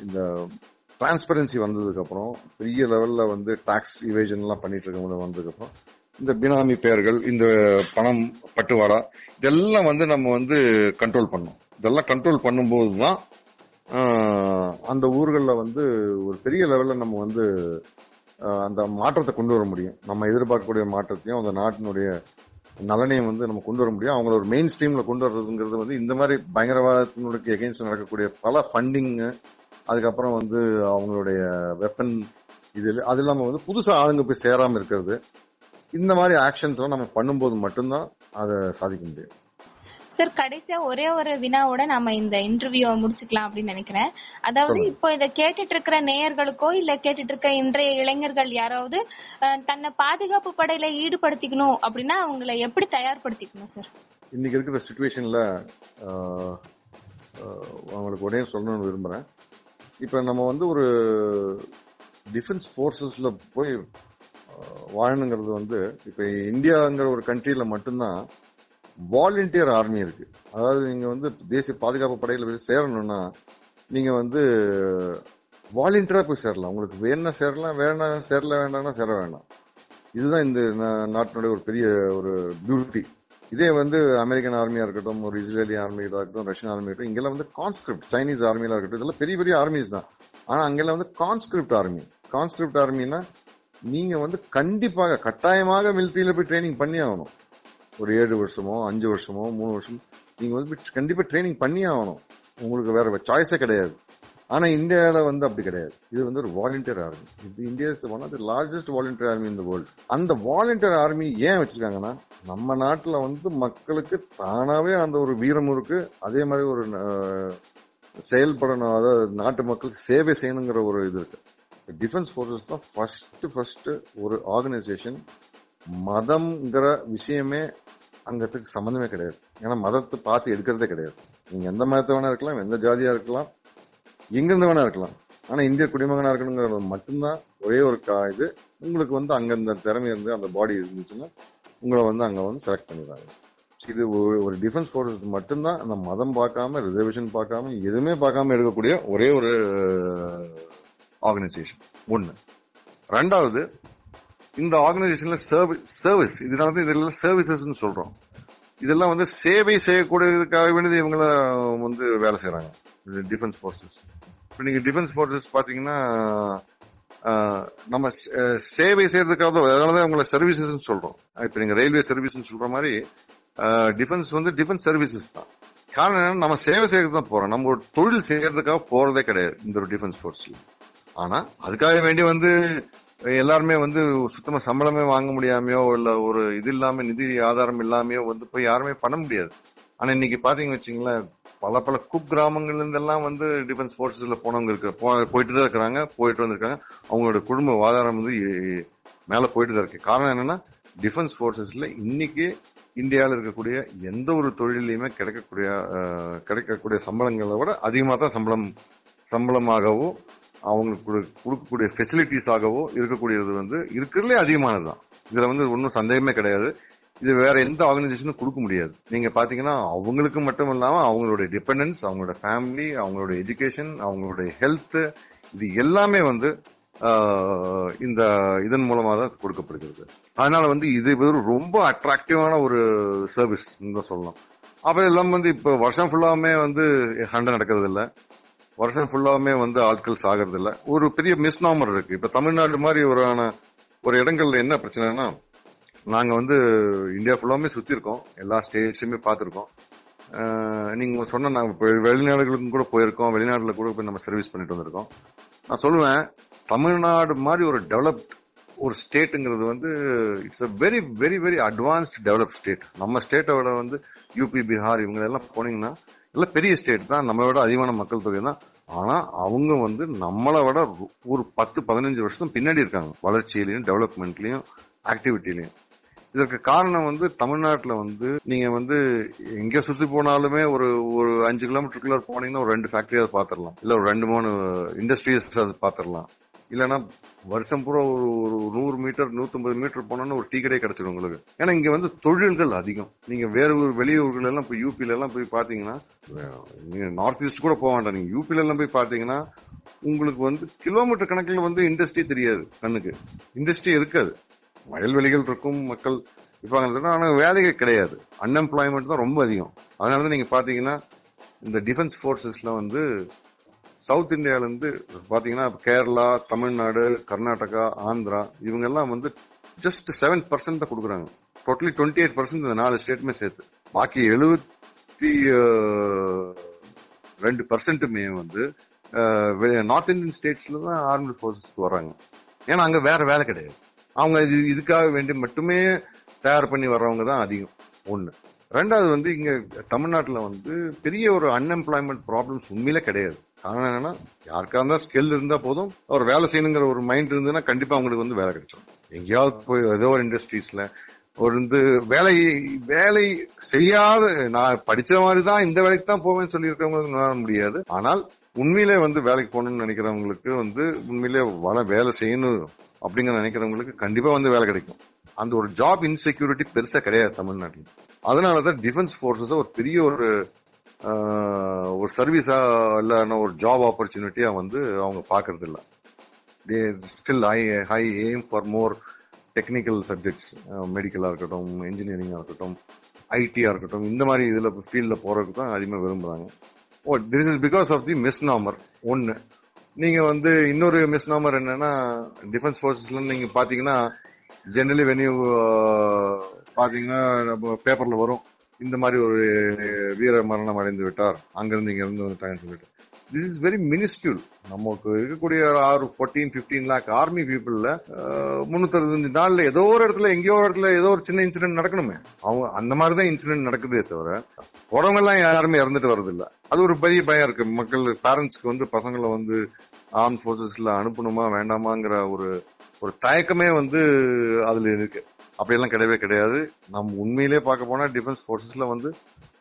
இந்த டிரான்ஸ்பரன்சி வந்ததுக்கப்புறம் பெரிய லெவலில் வந்து டாக்ஸ் இவேஷன்லாம் பண்ணிகிட்டு பண்ணிட்டு வந்ததுக்கப்புறம் இந்த பினாமி பெயர்கள் இந்த பணம் பட்டுவாடா இதெல்லாம் வந்து நம்ம வந்து கண்ட்ரோல் பண்ணோம் இதெல்லாம் கண்ட்ரோல் பண்ணும்போது தான் அந்த ஊர்களில் வந்து ஒரு பெரிய லெவலில் நம்ம வந்து அந்த மாற்றத்தை கொண்டு வர முடியும். நம்ம எதிர்பார்க்கக்கூடிய மாற்றத்தையும் அந்த நாட்டினுடைய நலனையும் வந்து நம்ம கொண்டு வர முடியும். அவங்கள ஒரு மெயின் ஸ்ட்ரீமில் கொண்டு வர்றதுங்கிறது வந்து இந்த மாதிரி பயங்கரவாதத்தினுடைய எகெயின்ஸ்ட் நடக்கக்கூடிய பல ஃபண்டிங்கு அதுக்கப்புறம் வந்து அவங்களுடைய வெப்பன் இது அது இல்லாமல் வந்து புதுசாக ஆளுங்க போய் சேராமல் இருக்கிறது. இந்த மாதிரி ஆக்ஷன்ஸ் எல்லாம் நம்ம பண்ணும்போது மட்டும்தான் அதை சாதிக்க முடியும். சார் கடைசியா ஒரே ஒரு வினாவோட நாம இந்த இன்டர்வியூ முடிச்சுக்கலாம் அப்படின்னு நினைக்கிறேன். அதாவது இப்போ இத கேட்டுட்டு இருக்கிற நேயர்களுக்கோ இல்ல கேட்டுட்டு இருக்க இன்றைய இளைஞர்கள் யாராவது தன்னை பாதுகாப்பு படையில ஈடுபடுத்திக்கணும் அப்படின்னா அவங்களை எப்படி தயார்படுத்திக்கணும் சார் இன்னைக்கு இருக்கிற சுச்சுவேஷன்ல அவங்களுக்கு உடனே சொல்லணும்னு விரும்புறேன். இப்ப நம்ம வந்து ஒரு டிஃபென்ஸ் ஃபோர்ஸஸ்ல போய் வாழணுங்கிறது வந்து இப்ப இந்தியாங்கிற ஒரு கண்ட்ரில மட்டும்தான் வாலண்டியர் ஆர்மி இருக்கு. அதாவது நீங்க வந்து தேசிய பாதுகாப்பு படையில போய் சேரணும்னா நீங்க வந்து வாலண்டியரா போய் சேரலாம். உங்களுக்கு வேணா சேரலாம் வேணா சேரல வேண்டாம்னா சேர வேண்டாம் இதுதான் இந்த நா- நாட்டினுடைய ஒரு பெரிய ஒரு பியூட்டி இதே வந்து அமெரிக்கன் ஆர்மியா இருக்கட்டும் ஒரு இஸ்ரேலி ஆர்மியா இருக்கட்டும் ரஷ்யன் ஆர்மி இருக்கட்டும் இங்கெல்லாம் வந்து கான்ஸ்கிரிப்ட் சைனீஸ் ஆர்மியா இருக்கட்டும் இதெல்லாம் பெரிய பெரிய ஆர்மிஸ் தான். ஆனா அங்கெல்லாம் வந்து கான்ஸ்கிரிப்ட் ஆர்மி கான்ஸ்கிரிப்ட் ஆர்மின்னா நீங்க வந்து கண்டிப்பாக கட்டாயமாக மிலிட்டரியில போய் ட்ரைனிங் பண்ணி ஆகணும். ஒரு ஏழு வருஷமோ அஞ்சு வருஷமோ மூணு வருஷமோ நீங்க வந்து கண்டிப்பாக கண்டிப்பா ட்ரைனிங் பண்ணி ஆகணும். உங்களுக்கு வேற சாய்ஸே கிடையாது. ஆனா இந்தியாவில வந்து அப்படி கிடையாது. இது வந்து ஒரு வாலண்டியர் ஆர்மி இது India is one of largest volunteer army இந்த வேர்ல்டு அந்த வாலண்டியர் ஆர்மி ஏன் வச்சிருக்காங்கன்னா நம்ம நாட்டுல வந்து மக்களுக்கு தானாவே அந்த ஒரு வீரம் இருக்கு. அதே மாதிரி ஒரு செயல்படணும். அதாவது நாட்டு மக்களுக்கு சேவை செய்யணுங்கிற ஒரு இது இருக்கு. டிஃபென்ஸ் ஃபோர்ஸஸ் தான் ஃபர்ஸ்ட் ஃபர்ஸ்ட் ஒரு ஆர்கனைசேஷன் மதம்ங்கிற விஷயமே அங்கத்துக்கு சம்மந்தமே கிடையாது. ஏன்னா மதத்தை பார்த்து எடுக்கிறதே கிடையாது. நீங்க எந்த மதத்தை வேணா இருக்கலாம் எந்த ஜாதியா இருக்கலாம் எங்கிருந்து வேணா இருக்கலாம். ஆனா இந்திய குடிமகனா இருக்கணுங்கிறது மட்டும்தான் ஒரே ஒரு கா- இது. உங்களுக்கு வந்து அங்க இந்த திறமை இருந்து அந்த பாடி இருந்துச்சுன்னா உங்களை வந்து அங்க வந்து செலக்ட் பண்ணிடுறாங்க இது ஒரு- ஒரு டிஃபென்ஸ் ஃபோர்ஸஸ் மட்டும்தான் அந்த மதம் பார்க்காம ரிசர்வேஷன் பார்க்காம எதுவுமே பார்க்காம எடுக்கக்கூடிய ஒரே ஒரு ஆர்கனைசேஷன் ஒன்று ரெண்டாவது இந்த ஆர்கனைசேஷன்ல சர்வீஸ் சர்வீஸ் இதனால தான் இதெல்லாம் சர்வீசஸ் சொல்றோம். இதெல்லாம் வந்து சேவை செய்யக்கூடியதுக்காக வேண்டியது இவங்கள வந்து வேலை செய்யறாங்க டிஃபென்ஸ் ஃபோர்ஸஸ் இப்போ நீங்க டிஃபென்ஸ் ஃபோர்ஸஸ் பாத்தீங்கன்னா நம்ம சேவை செய்யறதுக்காக தான் அதனால தான் உங்களை சர்வீசஸ் சொல்றோம். இப்போ நீங்க ரயில்வே சர்வீஸ் சொல்ற மாதிரி டிஃபென்ஸ் வந்து டிஃபென்ஸ் சர்வீசஸ் தான். காரணம் என்னன்னா நம்ம சேவை செய்யறது தான் போறோம். நம்ம ஒரு தொழில் செய்யறதுக்காக போறதே கிடையாது இந்த ஒரு டிஃபென்ஸ் ஃபோர்ஸ்ல ஆனா அதுக்காக வேண்டி வந்து எல்லாருமே வந்து சுத்தமா சம்பளமே வாங்க முடியாமையோ இல்ல ஒரு இது இல்லாம நிதி ஆதாரம் இல்லாமையோ வந்து போய் யாருமே பண்ண முடியாது. ஆனா இன்னைக்கு பாத்தீங்க வச்சுங்களேன் பல பல குக் கிராமங்கள்ல இருந்தெல்லாம் வந்து டிஃபென்ஸ் போர்சஸ்ல போனவங்க இருக்கு போ- போயிட்டு தான் இருக்கிறாங்க போயிட்டு வந்திருக்காங்க. அவங்களோட குடும்ப ஆதாரம் வந்து மேல போயிட்டு தான் இருக்கு. காரணம் என்னன்னா டிஃபென்ஸ் போர்சஸ்ல இன்னைக்கு இந்தியாவில் இருக்கக்கூடிய எந்த ஒரு தொழிலையுமே கிடைக்கக்கூடிய கிடைக்கக்கூடிய சம்பளங்களை விட அதிகமாக தான் சம்பளம் சம்பளமாகவும் அவங்களுக்கு கொடுக்கக்கூடிய கொடுக்கக்கூடிய ஃபெசிலிட்டிஸாகவோ இருக்கக்கூடியது வந்து இருக்கிறதுலே அதிகமானது தான் இதில் வந்து ஒன்றும் சந்தேகமே கிடையாது. இது வேற எந்த ஆர்கனைசேஷனும் கொடுக்க முடியாது. நீங்க பாத்தீங்கன்னா அவங்களுக்கு மட்டும் இல்லாம அவங்களுடைய டிபெண்டன்ஸ் அவங்களோட ஃபேமிலி அவங்களோட எஜுகேஷன் அவங்களுடைய ஹெல்த் இது எல்லாமே வந்து இந்த இதன் மூலமா தான் கொடுக்கப்படுகிறது. அதனால வந்து இது ரொம்ப அட்ராக்டிவான ஒரு சர்வீஸ் தான் சொல்லலாம். அப்ப எல்லாம் வந்து இப்ப வருஷம் ஃபுல்லாமே வந்து சண்டை நடக்கிறது இல்லை வருஷம் ஃபுல்லாமே வந்து ஆட்கள் சாகிறது இல்ல ஒரு பெரிய மிஸ்நாமர் இருக்கு. இப்ப தமிழ்நாடு மாதிரி ஒரு ஒரு இடங்கள்ல என்ன பிரச்சனைனா நாங்க வந்து இந்தியா ஃபுல்லாமே சுத்தி இருக்கோம். எல்லா ஸ்டேட்ஸுமே பார்த்துருக்கோம். நீங்க சொன்ன நாங்க வெளிநாடுகளுக்கும் கூட போயிருக்கோம். வெளிநாட்டில் கூட போய் நம்ம சர்வீஸ் பண்ணிட்டு வந்திருக்கோம். நான் சொல்லுவேன் தமிழ்நாடு மாதிரி ஒரு டெவலப்ட் ஒரு ஸ்டேட்டுங்கிறது வந்து it's a very very very advanced develop state நம்ம ஸ்டேட்டோட வந்து யூபி பீகார் இவங்க எல்லாம் போனீங்கன்னா எல்லாம் பெரிய ஸ்டேட் தான். நம்மளை விட அதிகமான மக்கள் தொகை தான். ஆனால் அவங்க வந்து நம்மளை விட ஒரு- பத்து பதினஞ்சு வருஷம் பின்னாடி இருக்காங்க. வளர்ச்சியிலையும் டெவலப்மெண்ட்லையும் ஆக்டிவிட்டிலையும் இதற்கு காரணம் வந்து தமிழ்நாட்டில் வந்து நீங்க வந்து எங்க சுத்தி போனாலுமே ஒரு ஒரு அஞ்சு கிலோமீட்டருக்குள்ள போனீங்கன்னா ஒரு ரெண்டு ஃபேக்டரியாவது பாத்திரலாம் இல்ல ஒரு ரெண்டு மூணு இண்டஸ்ட்ரீஸ் அது பாத்திரலாம் இல்லைன்னா வருஷம் பூரா ஒரு ஒரு நூறு மீட்டர் நூற்றம்பது மீட்டர் போனோம்னா ஒரு டீ கடை கிடைச்சிடும் உங்களுக்கு. ஏன்னா இங்கே வந்து தொழில்கள் அதிகம். நீங்கள் வேறு ஒரு வெளியூர்கள் எல்லாம் இப்போ யூபில போய் பார்த்தீங்கன்னா நீங்கள் நார்த் ஈஸ்ட் கூட போக வேண்டாம். நீங்கள் யூபிலெல்லாம் போய் பார்த்தீங்கன்னா உங்களுக்கு வந்து கிலோமீட்டர் கணக்கில் வந்து இண்டஸ்ட்ரி தெரியாது கண்ணுக்கு. இண்டஸ்ட்ரி இருக்காது. வயல்வெளிகள் இருக்கும் மக்கள் இருப்பாங்க ஆனால் வேலைகள் கிடையாது. அன்எம்ப்ளாய்மெண்ட் தான் ரொம்ப அதிகம். அதனால தான் நீங்கள் பார்த்தீங்கன்னா இந்த டிஃபென்ஸ் ஃபோர்ஸஸில் வந்து சவுத் இந்தியாவிலேருந்து பார்த்தீங்கன்னா கேரளா தமிழ்நாடு கர்நாடகா ஆந்திரா இவங்கெல்லாம் வந்து ஜஸ்ட் செவன் பர்சன்ட் தான் கொடுக்குறாங்க. டோட்டலி டுவெண்ட்டி எயிட் பர்சன்ட் இந்த நாலு ஸ்டேட்டுமே சேர்த்து. பாக்கி எழுபத்தி ரெண்டு பர்சன்ட்டுமே வந்து நார்த் இந்தியன் ஸ்டேட்ஸ்ல தான் ஆர்மி ஃபோர்ஸஸ்க்கு வர்றாங்க. ஏன்னா அங்கே வேற வேலை கிடையாது. அவங்க இது இதுக்காக வேண்டி மட்டுமே தயார் பண்ணி வர்றவங்க தான் அதிகம். ஒன்று ரெண்டாவது வந்து இங்கே தமிழ்நாட்டில் வந்து பெரிய ஒரு அன்எம்ப்ளாய்மெண்ட் ப்ராப்ளம்ஸ் உண்மையிலே கிடையாது. காரணம் என்னன்னா யாருக்கா இருந்தா ஸ்கில் இருந்தா போதும். ஒரு வேலை செய்யணுங்கிற ஒரு மைண்ட் இருந்ததுன்னா கண்டிப்பா அவங்களுக்கு வந்து வேலை கிடைச்சிடும் எங்கேயாவது போய் ஏதோ ஒரு இண்டஸ்ட்ரீஸ்ல ஒரு வந்து வேலை வேலை செய்யாத நான் படிச்ச மாதிரி தான் இந்த வேலைக்கு தான் போவேன்னு சொல்லி இருக்கிறவங்களுக்கு முடியாது. ஆனால் உண்மையிலே வந்து வேலைக்கு போகணும்னு நினைக்கிறவங்களுக்கு வந்து உண்மையிலே வள வேலை செய்யணும் அப்படிங்கிற நினைக்கிறவங்களுக்கு கண்டிப்பா வந்து வேலை கிடைக்கும். அந்த ஒரு ஜாப் இன்செக்யூரிட்டி பெருசா கிடையாது தமிழ்நாட்டில். அதனாலதான் டிஃபென்ஸ் போர்சஸ் ஒரு பெரிய ஒரு ஒரு சர்வீஸா இல்லைன்னா ஒரு ஜாப் ஆப்பர்ச்சுனிட்டியா வந்து அவங்க பாக்குறது they still high high aim for more technical subjects மெடிக்கலாக இருக்கட்டும் இன்ஜினியரிங்காக இருக்கட்டும் ஐடியாக இருக்கட்டும் இந்த மாதிரி இதில் ஃபீல்டில் போகிறதுக்கு தான் அதிகமாக விரும்புகிறாங்க oh oh, this is because of the misnomer ஒன்று நீங்கள் வந்து இன்னொரு மிஸ்நாமர் என்னென்னா டிஃபென்ஸ் ஃபோர்ஸஸ்ல நீங்கள் பார்த்தீங்கன்னா ஜென்ரலி வெனியூ பார்த்தீங்கன்னா நம்ம பேப்பரில் வரும். இந்த மாதிரி ஒரு வீர மரணம் அடைந்து விட்டார். அங்கிருந்து இங்க இருந்து வந்துட்டாங்கன்னு சொல்லிட்டு திஸ் இஸ் வெரி மினிஸ்கியூல் நமக்கு இருக்கக்கூடிய ஒரு ஆறு ஃபோர்டீன் பிப்டீன் லேக் ஆர்மி பீப்புள்ல முன்னூத்தி நாள்ல ஏதோ ஒரு இடத்துல எங்கேயோ ஒரு இடத்துல ஏதோ ஒரு சின்ன இன்சிடென்ட் நடக்கணுமே. அவங்க அந்த மாதிரி தான் இன்சிடென்ட் நடக்குதே தவிர போறவங்க எல்லாம் யாருமே இறந்துட்டு வர்றது இல்ல அது ஒரு பெரிய பயம் இருக்கு. மக்கள் பேரண்ட்ஸ்க்கு வந்து பசங்களை வந்து ஆர்ம் போர்சஸ்ல அனுப்பணுமா வேண்டாமாங்கிற ஒரு ஒரு தயக்கமே வந்து அதுல இருக்கு. அப்படியெல்லாம் கிடையவே கிடையாது. நம்ம உண்மையிலேயே பார்க்க போனா டிஃபென்ஸ் போர்சஸ்ல வந்து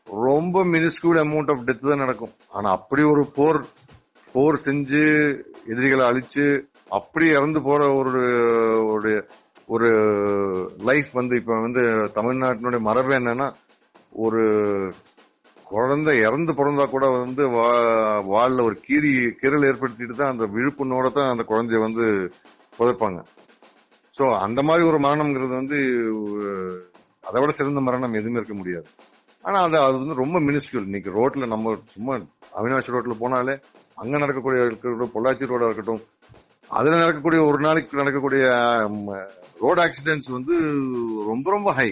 ரொம்ப மினிஸ்கூல் அமௌண்ட் ஆஃப் டெத் தான் நடக்கும். ஆனா அப்படி ஒரு போர் போர் செஞ்சு எதிரிகளை அழிச்சு அப்படி இறந்து போற ஒரு ஒரு ஒரு லைஃப் வந்து இப்ப வந்து தமிழ்நாட்டினுடைய மரபு என்னன்னா ஒரு குழந்தை இறந்து பிறந்தா கூட வந்து வா- ஒரு கீறி கீறல் ஏற்படுத்திட்டு தான் அந்த விழுப்புணோட தான் அந்த குழந்தைய வந்து புதைப்பாங்க. சோ அந்த மாதிரி ஒரு மரணம்ங்கிறது வந்து அதை விட சிறந்த மரணம் எதுவுமே இருக்க முடியாது. ஆனா அது அது வந்து ரொம்ப மினிஸ்கியூல் இன்னைக்கு ரோட்ல நம்ம சும்மா அவினாஷ் ரோட்ல போனாலே அங்க நடக்கக்கூடிய இருக்கட்டும் பொள்ளாச்சி ரோடா இருக்கட்டும் அதுல நடக்கக்கூடிய ஒரு நாளைக்கு நடக்கக்கூடிய ரோட் ஆக்சிடென்ட்ஸ் வந்து ரொம்ப ரொம்ப ஹை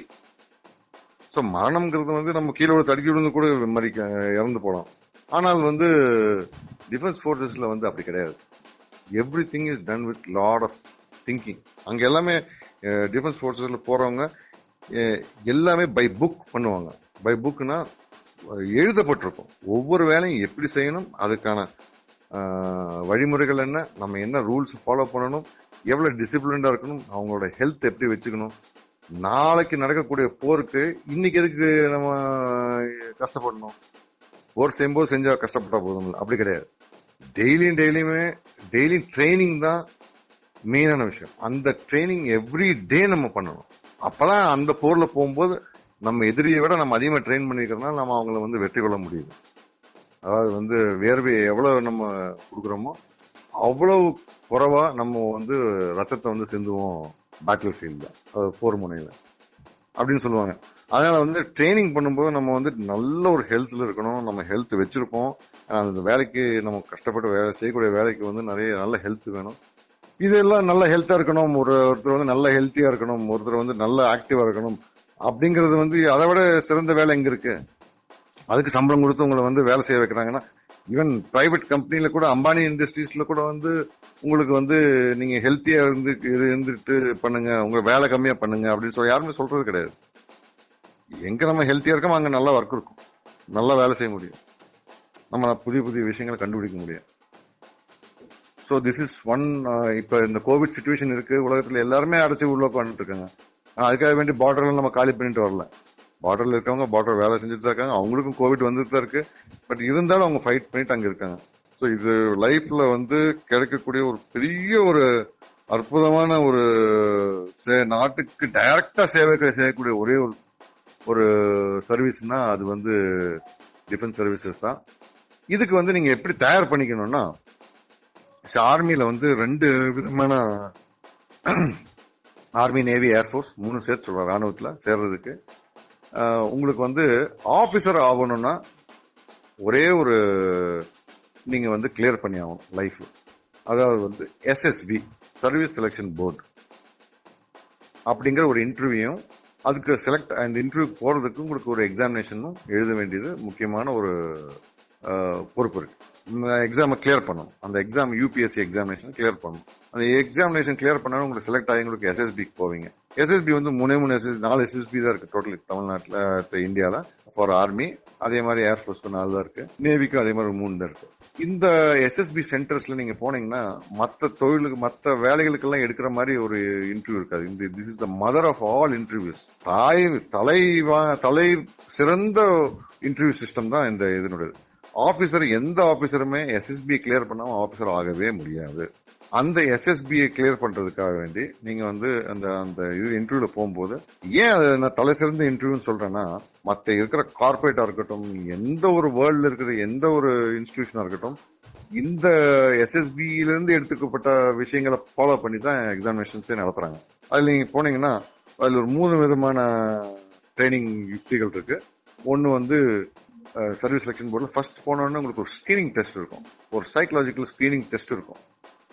ஸோ மரணம்ங்கிறது வந்து நம்ம கீழே தடுக்கி விழுந்து கூட மாதிரி இறந்து போகலாம். ஆனால் வந்து டிஃபென்ஸ் ஃபோர்ஸஸ்ல வந்து அப்படி கிடையாது. Everything is done with lot of thinking அங்கே எல்லாமே டிஃபென்ஸ் ஃபோர்ஸஸில் போகிறவங்க எல்லாமே பை புக் பண்ணுவாங்க. பை புக்னா எழுதப்பட்டிருக்கும். ஒவ்வொரு வேலையும் எப்படி செய்யணும் அதுக்கான வழிமுறைகள் என்ன நம்ம என்ன ரூல்ஸ் ஃபாலோ பண்ணணும் எவ்வளோ டிசிப்ளின்டாக இருக்கணும் அவங்களோட ஹெல்த் எப்படி வச்சுக்கணும் நாளைக்கு நடக்கக்கூடிய போருக்கு இன்னைக்கு எதுக்கு நம்ம கஷ்டப்படணும்? போர் செய்யும்போது செஞ்சா கஷ்டப்பட்டா போதும் அப்படி கிடையாது. டெய்லியும் டெய்லியுமே டெய்லியும் ட்ரைனிங் தான் மெயினான விஷயம். அந்த ட்ரைனிங் எவ்ரி டே நம்ம பண்ணணும். அப்பதான் அந்த போர்ல போகும்போது நம்ம எதிரியை விட நம்ம அதிகமாக ட்ரெயின் பண்ணிக்கிறதுனால நம்ம அவங்கள வந்து வெற்றி கொள்ள முடியுது. அதாவது வந்து வேர்வையை எவ்வளோ நம்ம கொடுக்குறோமோ அவ்வளவு குறைவா நம்ம வந்து ரத்தத்தை வந்து சிந்துவோம் பேட்டில் ஃபீல்டில் அதாவது போர் முனையில். அப்படின்னு சொல்லுவாங்க. அதனால வந்து ட்ரைனிங் பண்ணும்போது நம்ம வந்து நல்ல ஒரு ஹெல்த்தில் இருக்கணும். நம்ம ஹெல்த் வச்சிருப்போம். அந்த வேலைக்கு நம்ம கஷ்டப்பட்டு வேலை செய்யக்கூடிய வேலைக்கு வந்து நிறைய நல்ல ஹெல்த் வேணும். இதெல்லாம் நல்ல ஹெல்த்தா இருக்கணும். ஒரு ஒருத்தர் வந்து நல்ல ஹெல்த்தியா இருக்கணும். ஒருத்தர் வந்து நல்ல ஆக்டிவா இருக்கணும். அப்படிங்கறது வந்து அதை விட சிறந்த வேலை எங்க இருக்கு? அதுக்கு சம்பளம் கொடுத்து உங்களை வந்து வேலை செய்ய வைக்கிறாங்கன்னா ஈவன் பிரைவேட் கம்பெனில கூட அம்பானி இண்டஸ்ட்ரீஸ்ல கூட வந்து உங்களுக்கு வந்து நீங்க ஹெல்த்தியா இருந்து இருந்துட்டு பண்ணுங்க. உங்க வேலை கம்மியா பண்ணுங்க. அப்படின்னு சொல்லி யாருமே சொல்றது கிடையாது. எங்க நம்ம ஹெல்த்தியா இருக்கோம் அங்க நல்லா ஒர்க் இருக்கும். நல்லா வேலை செய்ய முடியும். நம்ம புதிய புதிய விஷயங்களை கண்டுபிடிக்க முடியும். ஸோ திஸ் இஸ் ஒன் இப்போ இந்த கோவிட் சுச்சுவேஷன் இருக்கு. உலகத்தில் எல்லாருமே அடைச்சி உள்ள உட்காந்துட்டு இருக்காங்க. அதுக்காக வேண்டி பார்டர்ல நம்ம காலி பண்ணிட்டு வரல. பார்டர்ல இருக்கவங்க பார்டர் வேலை செஞ்சுட்டு தான் இருக்காங்க. அவங்களுக்கும் கோவிட் வந்துட்டு தான் இருக்கு. பட் இருந்தாலும் அவங்க ஃபைட் பண்ணிட்டு அங்க இருக்காங்க. ஸோ இது லைஃப்ல வந்து கிடைக்கக்கூடிய ஒரு பெரிய ஒரு அற்புதமான ஒரு சே- நாட்டுக்கு டைரக்டா சேவை செய்யக்கூடிய ஒரே ஒரு ஒரு சர்வீஸ்னா அது வந்து டிஃபென்ஸ் சர்வீசஸ் தான். இதுக்கு வந்து நீங்க எப்படி தயார் பண்ணிக்கணும்னா ஆர்மியில வந்து ரெண்டு விதமான ஆர்மி நேவி ஏர்ஃபோர்ஸ் மூணு சேர்த்து சொல்றேன் ராணுவத்தில் சேர்றதுக்கு. உங்களுக்கு வந்து ஆபீசர் ஆகணும்னா ஒரே ஒரு நீங்க வந்து கிளியர் பண்ணி ஆகணும் லைஃப்ல அதாவது வந்து எஸ்எஸ்பி சர்வீஸ் செலெக்ஷன் போர்டு அப்படிங்கிற ஒரு இன்டர்வியூவும் அதுக்கு செலக்ட் அந்த இன்டர்வியூ போறதுக்கு உங்களுக்கு ஒரு எக்ஸாமினேஷனும் எழுத வேண்டியது முக்கியமான ஒரு பொறுப்பு இருக்கு. எக்ஸாமை கிளியர் பண்ணும் அந்த எக்ஸாம் யூபிஎஸ்சி எக்ஸாமினேஷன் கிளியர் பண்ணும் அந்த எக்ஸாமினேஷன் கிளியர் பண்ணாலும் உங்களுக்கு செலக்ட் ஆகி உங்களுக்கு எஸ்எஸ்பிக்கு போவீங்க. எஸ்எஸ்பி வந்து மூணே மூணு எஸ்எஸ் நாலு எஸ்எஸ்பி தான் இருக்கு டோட்டல் தமிழ்நாட்டில் இந்தியாவில் ஃபார் ஆர்மி அதே மாதிரி ஏர்ஃபோர்ஸ்க்கு நாலு தான் இருக்கு. நேவிக்கும் அதே மாதிரி மூணு தான் இருக்கு. இந்த எஸ்எஸ்பி சென்டர்ஸ்ல நீங்க போனீங்கன்னா மற்ற தொழிலுக்கு மற்ற வேலைகளுக்கெல்லாம் எடுக்கிற மாதிரி ஒரு இன்டர்வியூ இருக்காது. இந்த this is the mother of all interviews தாய் தலைவா தலை சிறந்த இன்டர்வியூ சிஸ்டம் தான் இந்த இதனுடைய ஆபீசர் எந்த ஆபீசருமே எஸ்எஸ்பி கிளியர் பண்ணாம ஆபீசர் ஆகவே முடியாது. அந்த எஸ்எஸ்பியை கிளியர் பண்றதுக்காக வேண்டி நீங்க வந்து அந்த அந்த இது இன்டர்வியூல போகும்போது ஏன் அதை நான் தலை சிறந்த இன்டர்வியூன்னு சொல்றேன்னா மற்ற இருக்கிற கார்பரேட்டா இருக்கட்டும் எந்த ஒரு வேர்ல்ட்ல இருக்கிற எந்த ஒரு இன்ஸ்டிடியூஷனா இருக்கட்டும் இந்த எஸ்எஸ்பியில இருந்து எடுத்துக்கப்பட்ட விஷயங்களை ஃபாலோ பண்ணி தான் எக்ஸாமினேஷன்ஸே நடத்துறாங்க. அதுல நீங்க போனீங்கன்னா அதுல ஒரு மூணு விதமான ட்ரைனிங் யுக்திகள் இருக்கு. ஒன்னு வந்து சர்வீஸ் செலெக்ஷன் போர்டில் ஃபர்ஸ்ட் போனோடனே உங்களுக்கு ஒரு ஸ்க்ரீனிங் டெஸ்ட் இருக்கும். ஒரு சைக்கலாஜிக்கல் ஸ்க்ரீனிங் டெஸ்ட் இருக்கும்.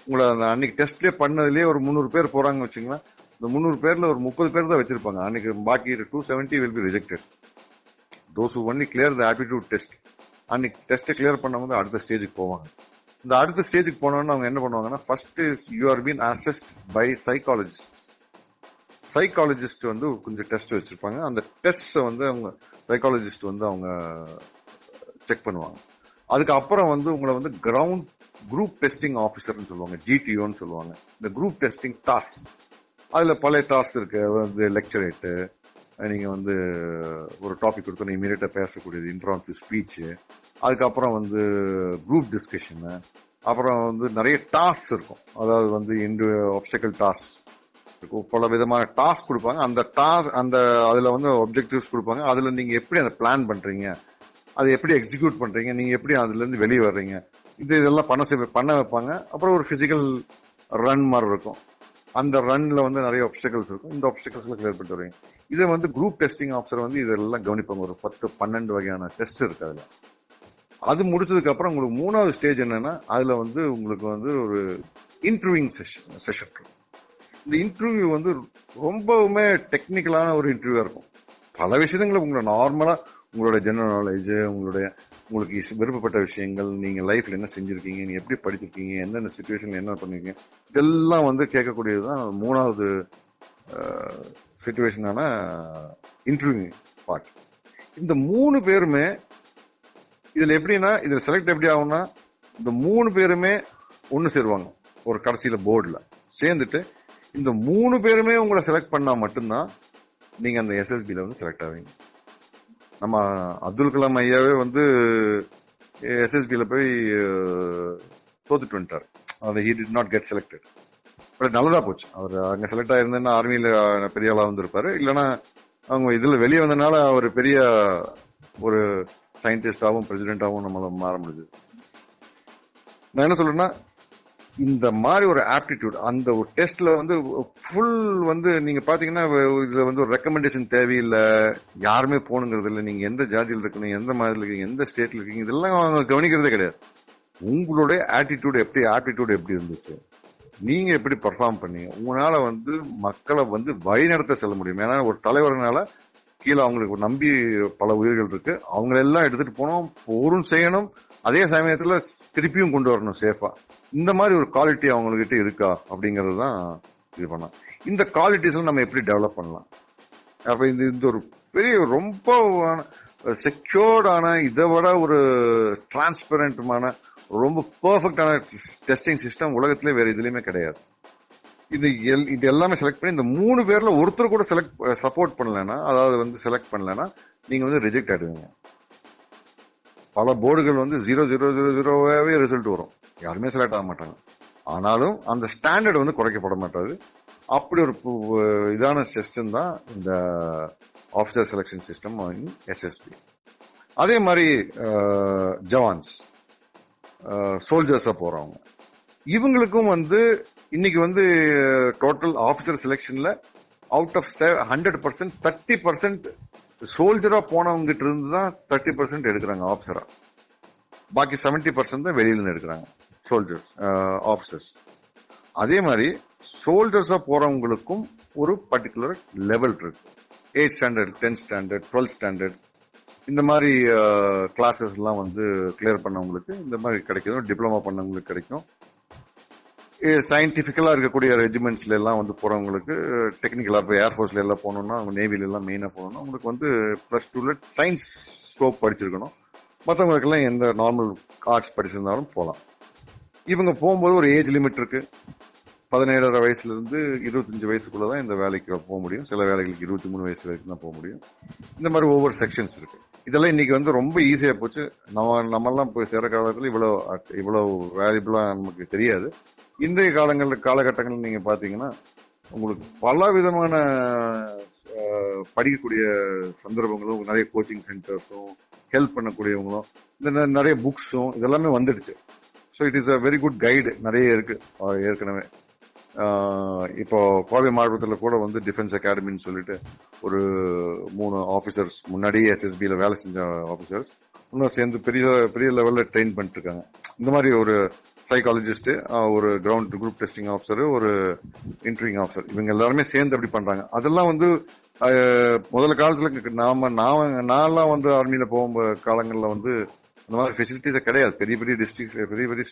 உங்களை அந்த அன்னைக்கு டெஸ்ட்லேயே பண்ணதுலேயே ஒரு முந்நூறு பேர் போகிறாங்க வச்சுங்களேன் இந்த முந்நூறு பேரில் ஒரு முப்பது பேர் தான் வச்சிருப்பாங்க. அன்னைக்கு பாக்கி two seventy will be rejected those only clear the attitude test அன்னைக்கு டெஸ்ட்டை கிளியர் பண்ணவங்க அடுத்த ஸ்டேஜுக்கு போவாங்க. இந்த அடுத்த ஸ்டேஜுக்கு போனோன்னு அவங்க என்ன பண்ணுவாங்கன்னா first you are been assessed by psychologist psychologist வந்து கொஞ்சம் டெஸ்ட் வச்சிருப்பாங்க. அந்த டெஸ்ட்டை வந்து அவங்க சைக்காலஜிஸ்ட் வந்து அவங்க uh, செக் பண்ணுவாங்க. அதுக்கப்புறம் வந்து உங்களை வந்து கிரவுண்ட் குரூப் டெஸ்டிங் ஆஃபீஸர்னு சொல்லுவாங்க ஜிடிஓன்னு சொல்லுவாங்க. இந்த குரூப் டெஸ்டிங் டாஸ் அதில் பல டாஸ் இருக்கு வந்து லெக்சரேட்டு நீங்கள் வந்து ஒரு டாபிக் கொடுத்தோம் இமீடியட்டாக பேசக்கூடியது இன்ட்ரான்சிவ் ஸ்பீச்சு அதுக்கப்புறம் வந்து குரூப் டிஸ்கஷனு அப்புறம் வந்து நிறைய டாஸ்க் இருக்கும். அதாவது வந்து இண்டு ஆப்ஸ்டக்கல் பல விதமான டாஸ்க் கொடுப்பாங்க. அந்த டாஸ் அந்த அதில் வந்து ஒப்ஜெக்டிவ்ஸ் கொடுப்பாங்க. அதில் நீங்கள் எப்படி அதை பிளான் பண்ணுறீங்க அதை எப்படி எக்ஸிக்யூட் பண்ணுறீங்க நீங்கள் எப்படி அதுலேருந்து வெளியே வர்றீங்க? இது இதெல்லாம் பண்ண செய் பண்ண வைப்பாங்க. அப்புறம் ஒரு ஃபிசிக்கல் ரன் மாதிரி இருக்கும். அந்த ரன்ல வந்து நிறைய ஆப்ஸ்டக்கல்ஸ் இருக்கும். இந்த ஆப்ஸ்டக்கல்ஸ் கிளியர் பண்ணிட்டு வருவீங்க இதை வந்து குரூப் டெஸ்டிங் ஆஃபீஸர் வந்து இதெல்லாம் கவனிப்பாங்க. ஒரு பத்து பன்னெண்டு வகையான டெஸ்ட் இருக்கு அதில். அது முடிச்சதுக்கு அப்புறம் உங்களுக்கு மூணாவது ஸ்டேஜ் என்னன்னா அதுல வந்து உங்களுக்கு வந்து ஒரு இன்டர்வியூங் செஷன் செஷன் இருக்கும். இந்த இன்டர்வியூ வந்து ரொம்பவுமே டெக்னிக்கலான ஒரு இன்டர்வியூவாக இருக்கும். பல விஷயங்களை உங்களை நார்மலாக உங்களோட ஜெனரல் நாலேஜ் உங்களுடைய உங்களுக்கு விருப்பப்பட்ட விஷயங்கள் நீங்கள் லைஃப்பில் என்ன செஞ்சுருக்கீங்க நீங்கள் எப்படி படிச்சிருக்கீங்க எந்தெந்த சுச்சுவேஷனில் என்ன பண்ணுவீங்க இதெல்லாம் வந்து கேட்கக்கூடியது தான் மூணாவது சுச்சுவேஷனான இன்டர்வியூ பார்ட் இந்த மூணு பேருமே இதில் எப்படின்னா இதில் செலக்ட் எப்படி ஆகும்னா இந்த மூணு பேருமே ஒன்று சேருவாங்க. ஒரு கடைசியில் போர்டில் சேர்ந்துட்டு இந்த மூணு பேருமே உங்களை செலக்ட் பண்ணா மட்டும்தான் நீங்க அந்த எஸ்எஸ்பியில் வந்து செலக்ட் ஆவீங்க. நம்ம அப்துல் கலாம் ஐயாவே வந்து எஸ்எஸ்பியில் போய் தோத்துட்டு வந்துட்டார். அது he did not get selected but நல்லதா போச்சு. அவர் அங்க செலக்ட் ஆயிருந்தேன்னா ஆர்மியில பெரிய ஆளா வந்திருப்பாரு. இல்லைன்னா அவங்க இதுல வெளியே வந்தனால அவர் பெரிய ஒரு சயின்டிஸ்டாவும் பிரசிடென்டாவும் நம்மள மாற முடியுது நான் என்ன சொல்றேன்னா இந்த மாதிரி ஒரு ஆப்டிடியூட் அந்த ஒரு டெஸ்ட்ல வந்து ஃபுல் வந்து நீங்க பாத்தீங்கன்னா இதுல வந்து ஒரு ரெக்கமெண்டேஷன் தேவையில்லை. யாருமே போகணுங்கிறது இல்லை. நீங்க எந்த ஜாதியில் இருக்கணும் எந்த மாதிரி இருக்கீங்க எந்த ஸ்டேட்ல இருக்கீங்க இதெல்லாம் அவங்க கவனிக்கிறதே கிடையாது. உங்களுடைய ஆட்டிடியூட் எப்படி ஆட்டிடியூட் எப்படி இருந்துச்சு? நீங்க எப்படி பர்ஃபார்ம் பண்ணீங்க? உங்களால வந்து மக்களை வந்து வழிநடத்த செல்ல முடியும். ஏன்னா ஒரு தலைவர்னால கீழே அவங்களுக்கு நம்பி பல உயிர்கள் இருக்கு. அவங்களெல்லாம் எடுத்துட்டு போனோம். போரும் செய்யணும். அதே சமயத்துல திருப்பியும் கொண்டு வரணும் சேஃபா. இந்த மாதிரி ஒரு குவாலிட்டி அவங்ககிட்ட இருக்கா அப்படிங்கிறது தான் இது பண்ணலாம். இந்த குவாலிட்டிஸ் நம்ம எப்படி டெவலப் பண்ணலாம்? அப்ப இந்த இந்த ஒரு பெரிய ரொம்ப செக்யூர்டான இதை விட ஒரு டிரான்ஸ்பரண்டான ரொம்ப பர்ஃபெக்டான டெஸ்டிங் சிஸ்டம் உலகத்திலே வேற எதுலயுமே கிடையாது. இது எல்- இது எல்லாமே செலக்ட் பண்ணி இந்த மூணு பேர்ல ஒருத்தர் கூட செலக்ட் சப்போர்ட் பண்ணலன்னா அதாவது வந்து செலக்ட் பண்ணலன்னா நீங்க வந்து ரிஜெக்ட் ஆயிடுவீங்க. பல போர்டுகள் வந்து ஜீரோ ஜீரோ ஜீரோ ஜீரோவாவே ரிசல்ட் வரும். யாருமே செலக்ட் ஆக மாட்டாங்க. ஆனாலும் அந்த ஸ்டாண்டர்ட் வந்து குறைக்கப்பட மாட்டாது. அப்படி ஒரு இதான சிஸ்டம் தான் இந்த ஆஃபீஸர் செலெக்ஷன் சிஸ்டம் எஸ்எஸ்பி அதே மாதிரி ஜவான்ஸ் சோல்ஜர்ஸாக போகிறவங்க இவங்களுக்கும் வந்து இன்னைக்கு வந்து total officer செலெக்ஷனில் out of hundred percent thirty percent சோல்ஜரா போனவங்ககிட்ட இருந்து தான் தேர்ட்டி பர்சன்ட் எடுக்கிறாங்க ஆஃபீஸரா பாக்கி செவன்டி பர்சன்ட் தான் வெளியில இருந்து எடுக்கிறாங்க சோல்ஜர்ஸ் ஆஃபீஸர்ஸ் அதே மாதிரி சோல்ஜர்ஸா போறவங்களுக்கும் ஒரு பர்டிகுலர் லெவல் இருக்கு. Eight standard tenth standard twelfth standard இந்த மாதிரி கிளாஸஸ் எல்லாம் வந்து கிளியர் பண்ணவங்களுக்கு இந்த மாதிரி கிடைக்கும். டிப்ளமா பண்ணவங்களுக்கு கிடைக்கும். சயின்டிஃபிக்கலாக இருக்கக்கூடிய ரெஜிமெண்ட்ஸ்ல எல்லாம் வந்து போகிறவங்களுக்கு டெக்னிக்கலாக இப்போ ஏர்ஃபோர்ஸ்ல எல்லாம் போகணும்னா அவங்க நேவில எல்லாம் மெயினாக போகணும்னா உங்களுக்கு வந்து ப்ளஸ் டூவில் சயின்ஸ் ஸ்கோப் படிச்சிருக்கணும். மற்றவங்களுக்கு எல்லாம் எந்த நார்மல் ஆர்ட்ஸ் படிச்சிருந்தாலும் போகலாம் இவங்க போகும்போது ஒரு ஏஜ் லிமிட் இருக்கு. பதினேழரை வயசுலேருந்து இருபத்தஞ்சு வயசுக்குள்ள தான் இந்த வேலைக்கு போக முடியும். சில வேலைகளுக்கு இருபத்தி மூணு வயசு வரைக்கும் தான் போக முடியும். இந்த மாதிரி ஒவ்வொரு செக்ஷன்ஸ் இருக்கு. இதெல்லாம் இன்னைக்கு வந்து ரொம்ப ஈஸியாக போச்சு. நம்ம நம்மெல்லாம் போய் சேர காலத்தில் இவ்வளோ அட்- இவ்வளவு நமக்கு தெரியாது. இன்றைய காலங்களில் காலகட்டங்கள் நீங்க பாத்தீங்கன்னா உங்களுக்கு பல விதமான படிக்கக்கூடிய சந்தர்ப்பங்களும் நிறைய கோச்சிங் சென்டர்ஸும் ஹெல்ப் பண்ணக்கூடியவங்களும் இந்த நிறைய புக்ஸும் இதெல்லாமே வந்துடுச்சு. So it is a very good guide நிறைய இருக்கு. ஏற்கனவே. இப்போ கோவை மாவட்டத்தில் கூட வந்து டிஃபென்ஸ் அகாடமின்னு சொல்லிட்டு ஒரு மூணு ஆஃபீஸர்ஸ் முன்னாடியே எஸ்எஸ்பியில் வேலை செஞ்ச ஆஃபீஸர்ஸ் இன்னும் சேர்ந்து பெரிய பெரிய லெவலில் ட்ரெயின் பண்ணிட்டு இருக்காங்க. இந்த மாதிரி ஒரு சைக்காலஜிஸ்ட் ஒரு கிரவுண்ட் குரூப் டெஸ்டிங் ஆஃபீஸர் ஒரு இன்ட்ரிங் ஆஃபீஸர் இவங்க எல்லாருமே சேர்ந்து அப்படி பண்றாங்க. அதெல்லாம் வந்து முதல்ல காலத்துல நாம நான் நான்லாம் வந்து ஆர்மியில போகும் காலங்களில் வந்து அந்த மாதிரி ஃபெசிலிட்டிஸே கிடையாது. பெரிய பெரிய டிஸ்ட்ரிக்ட் பெரிய பெரிய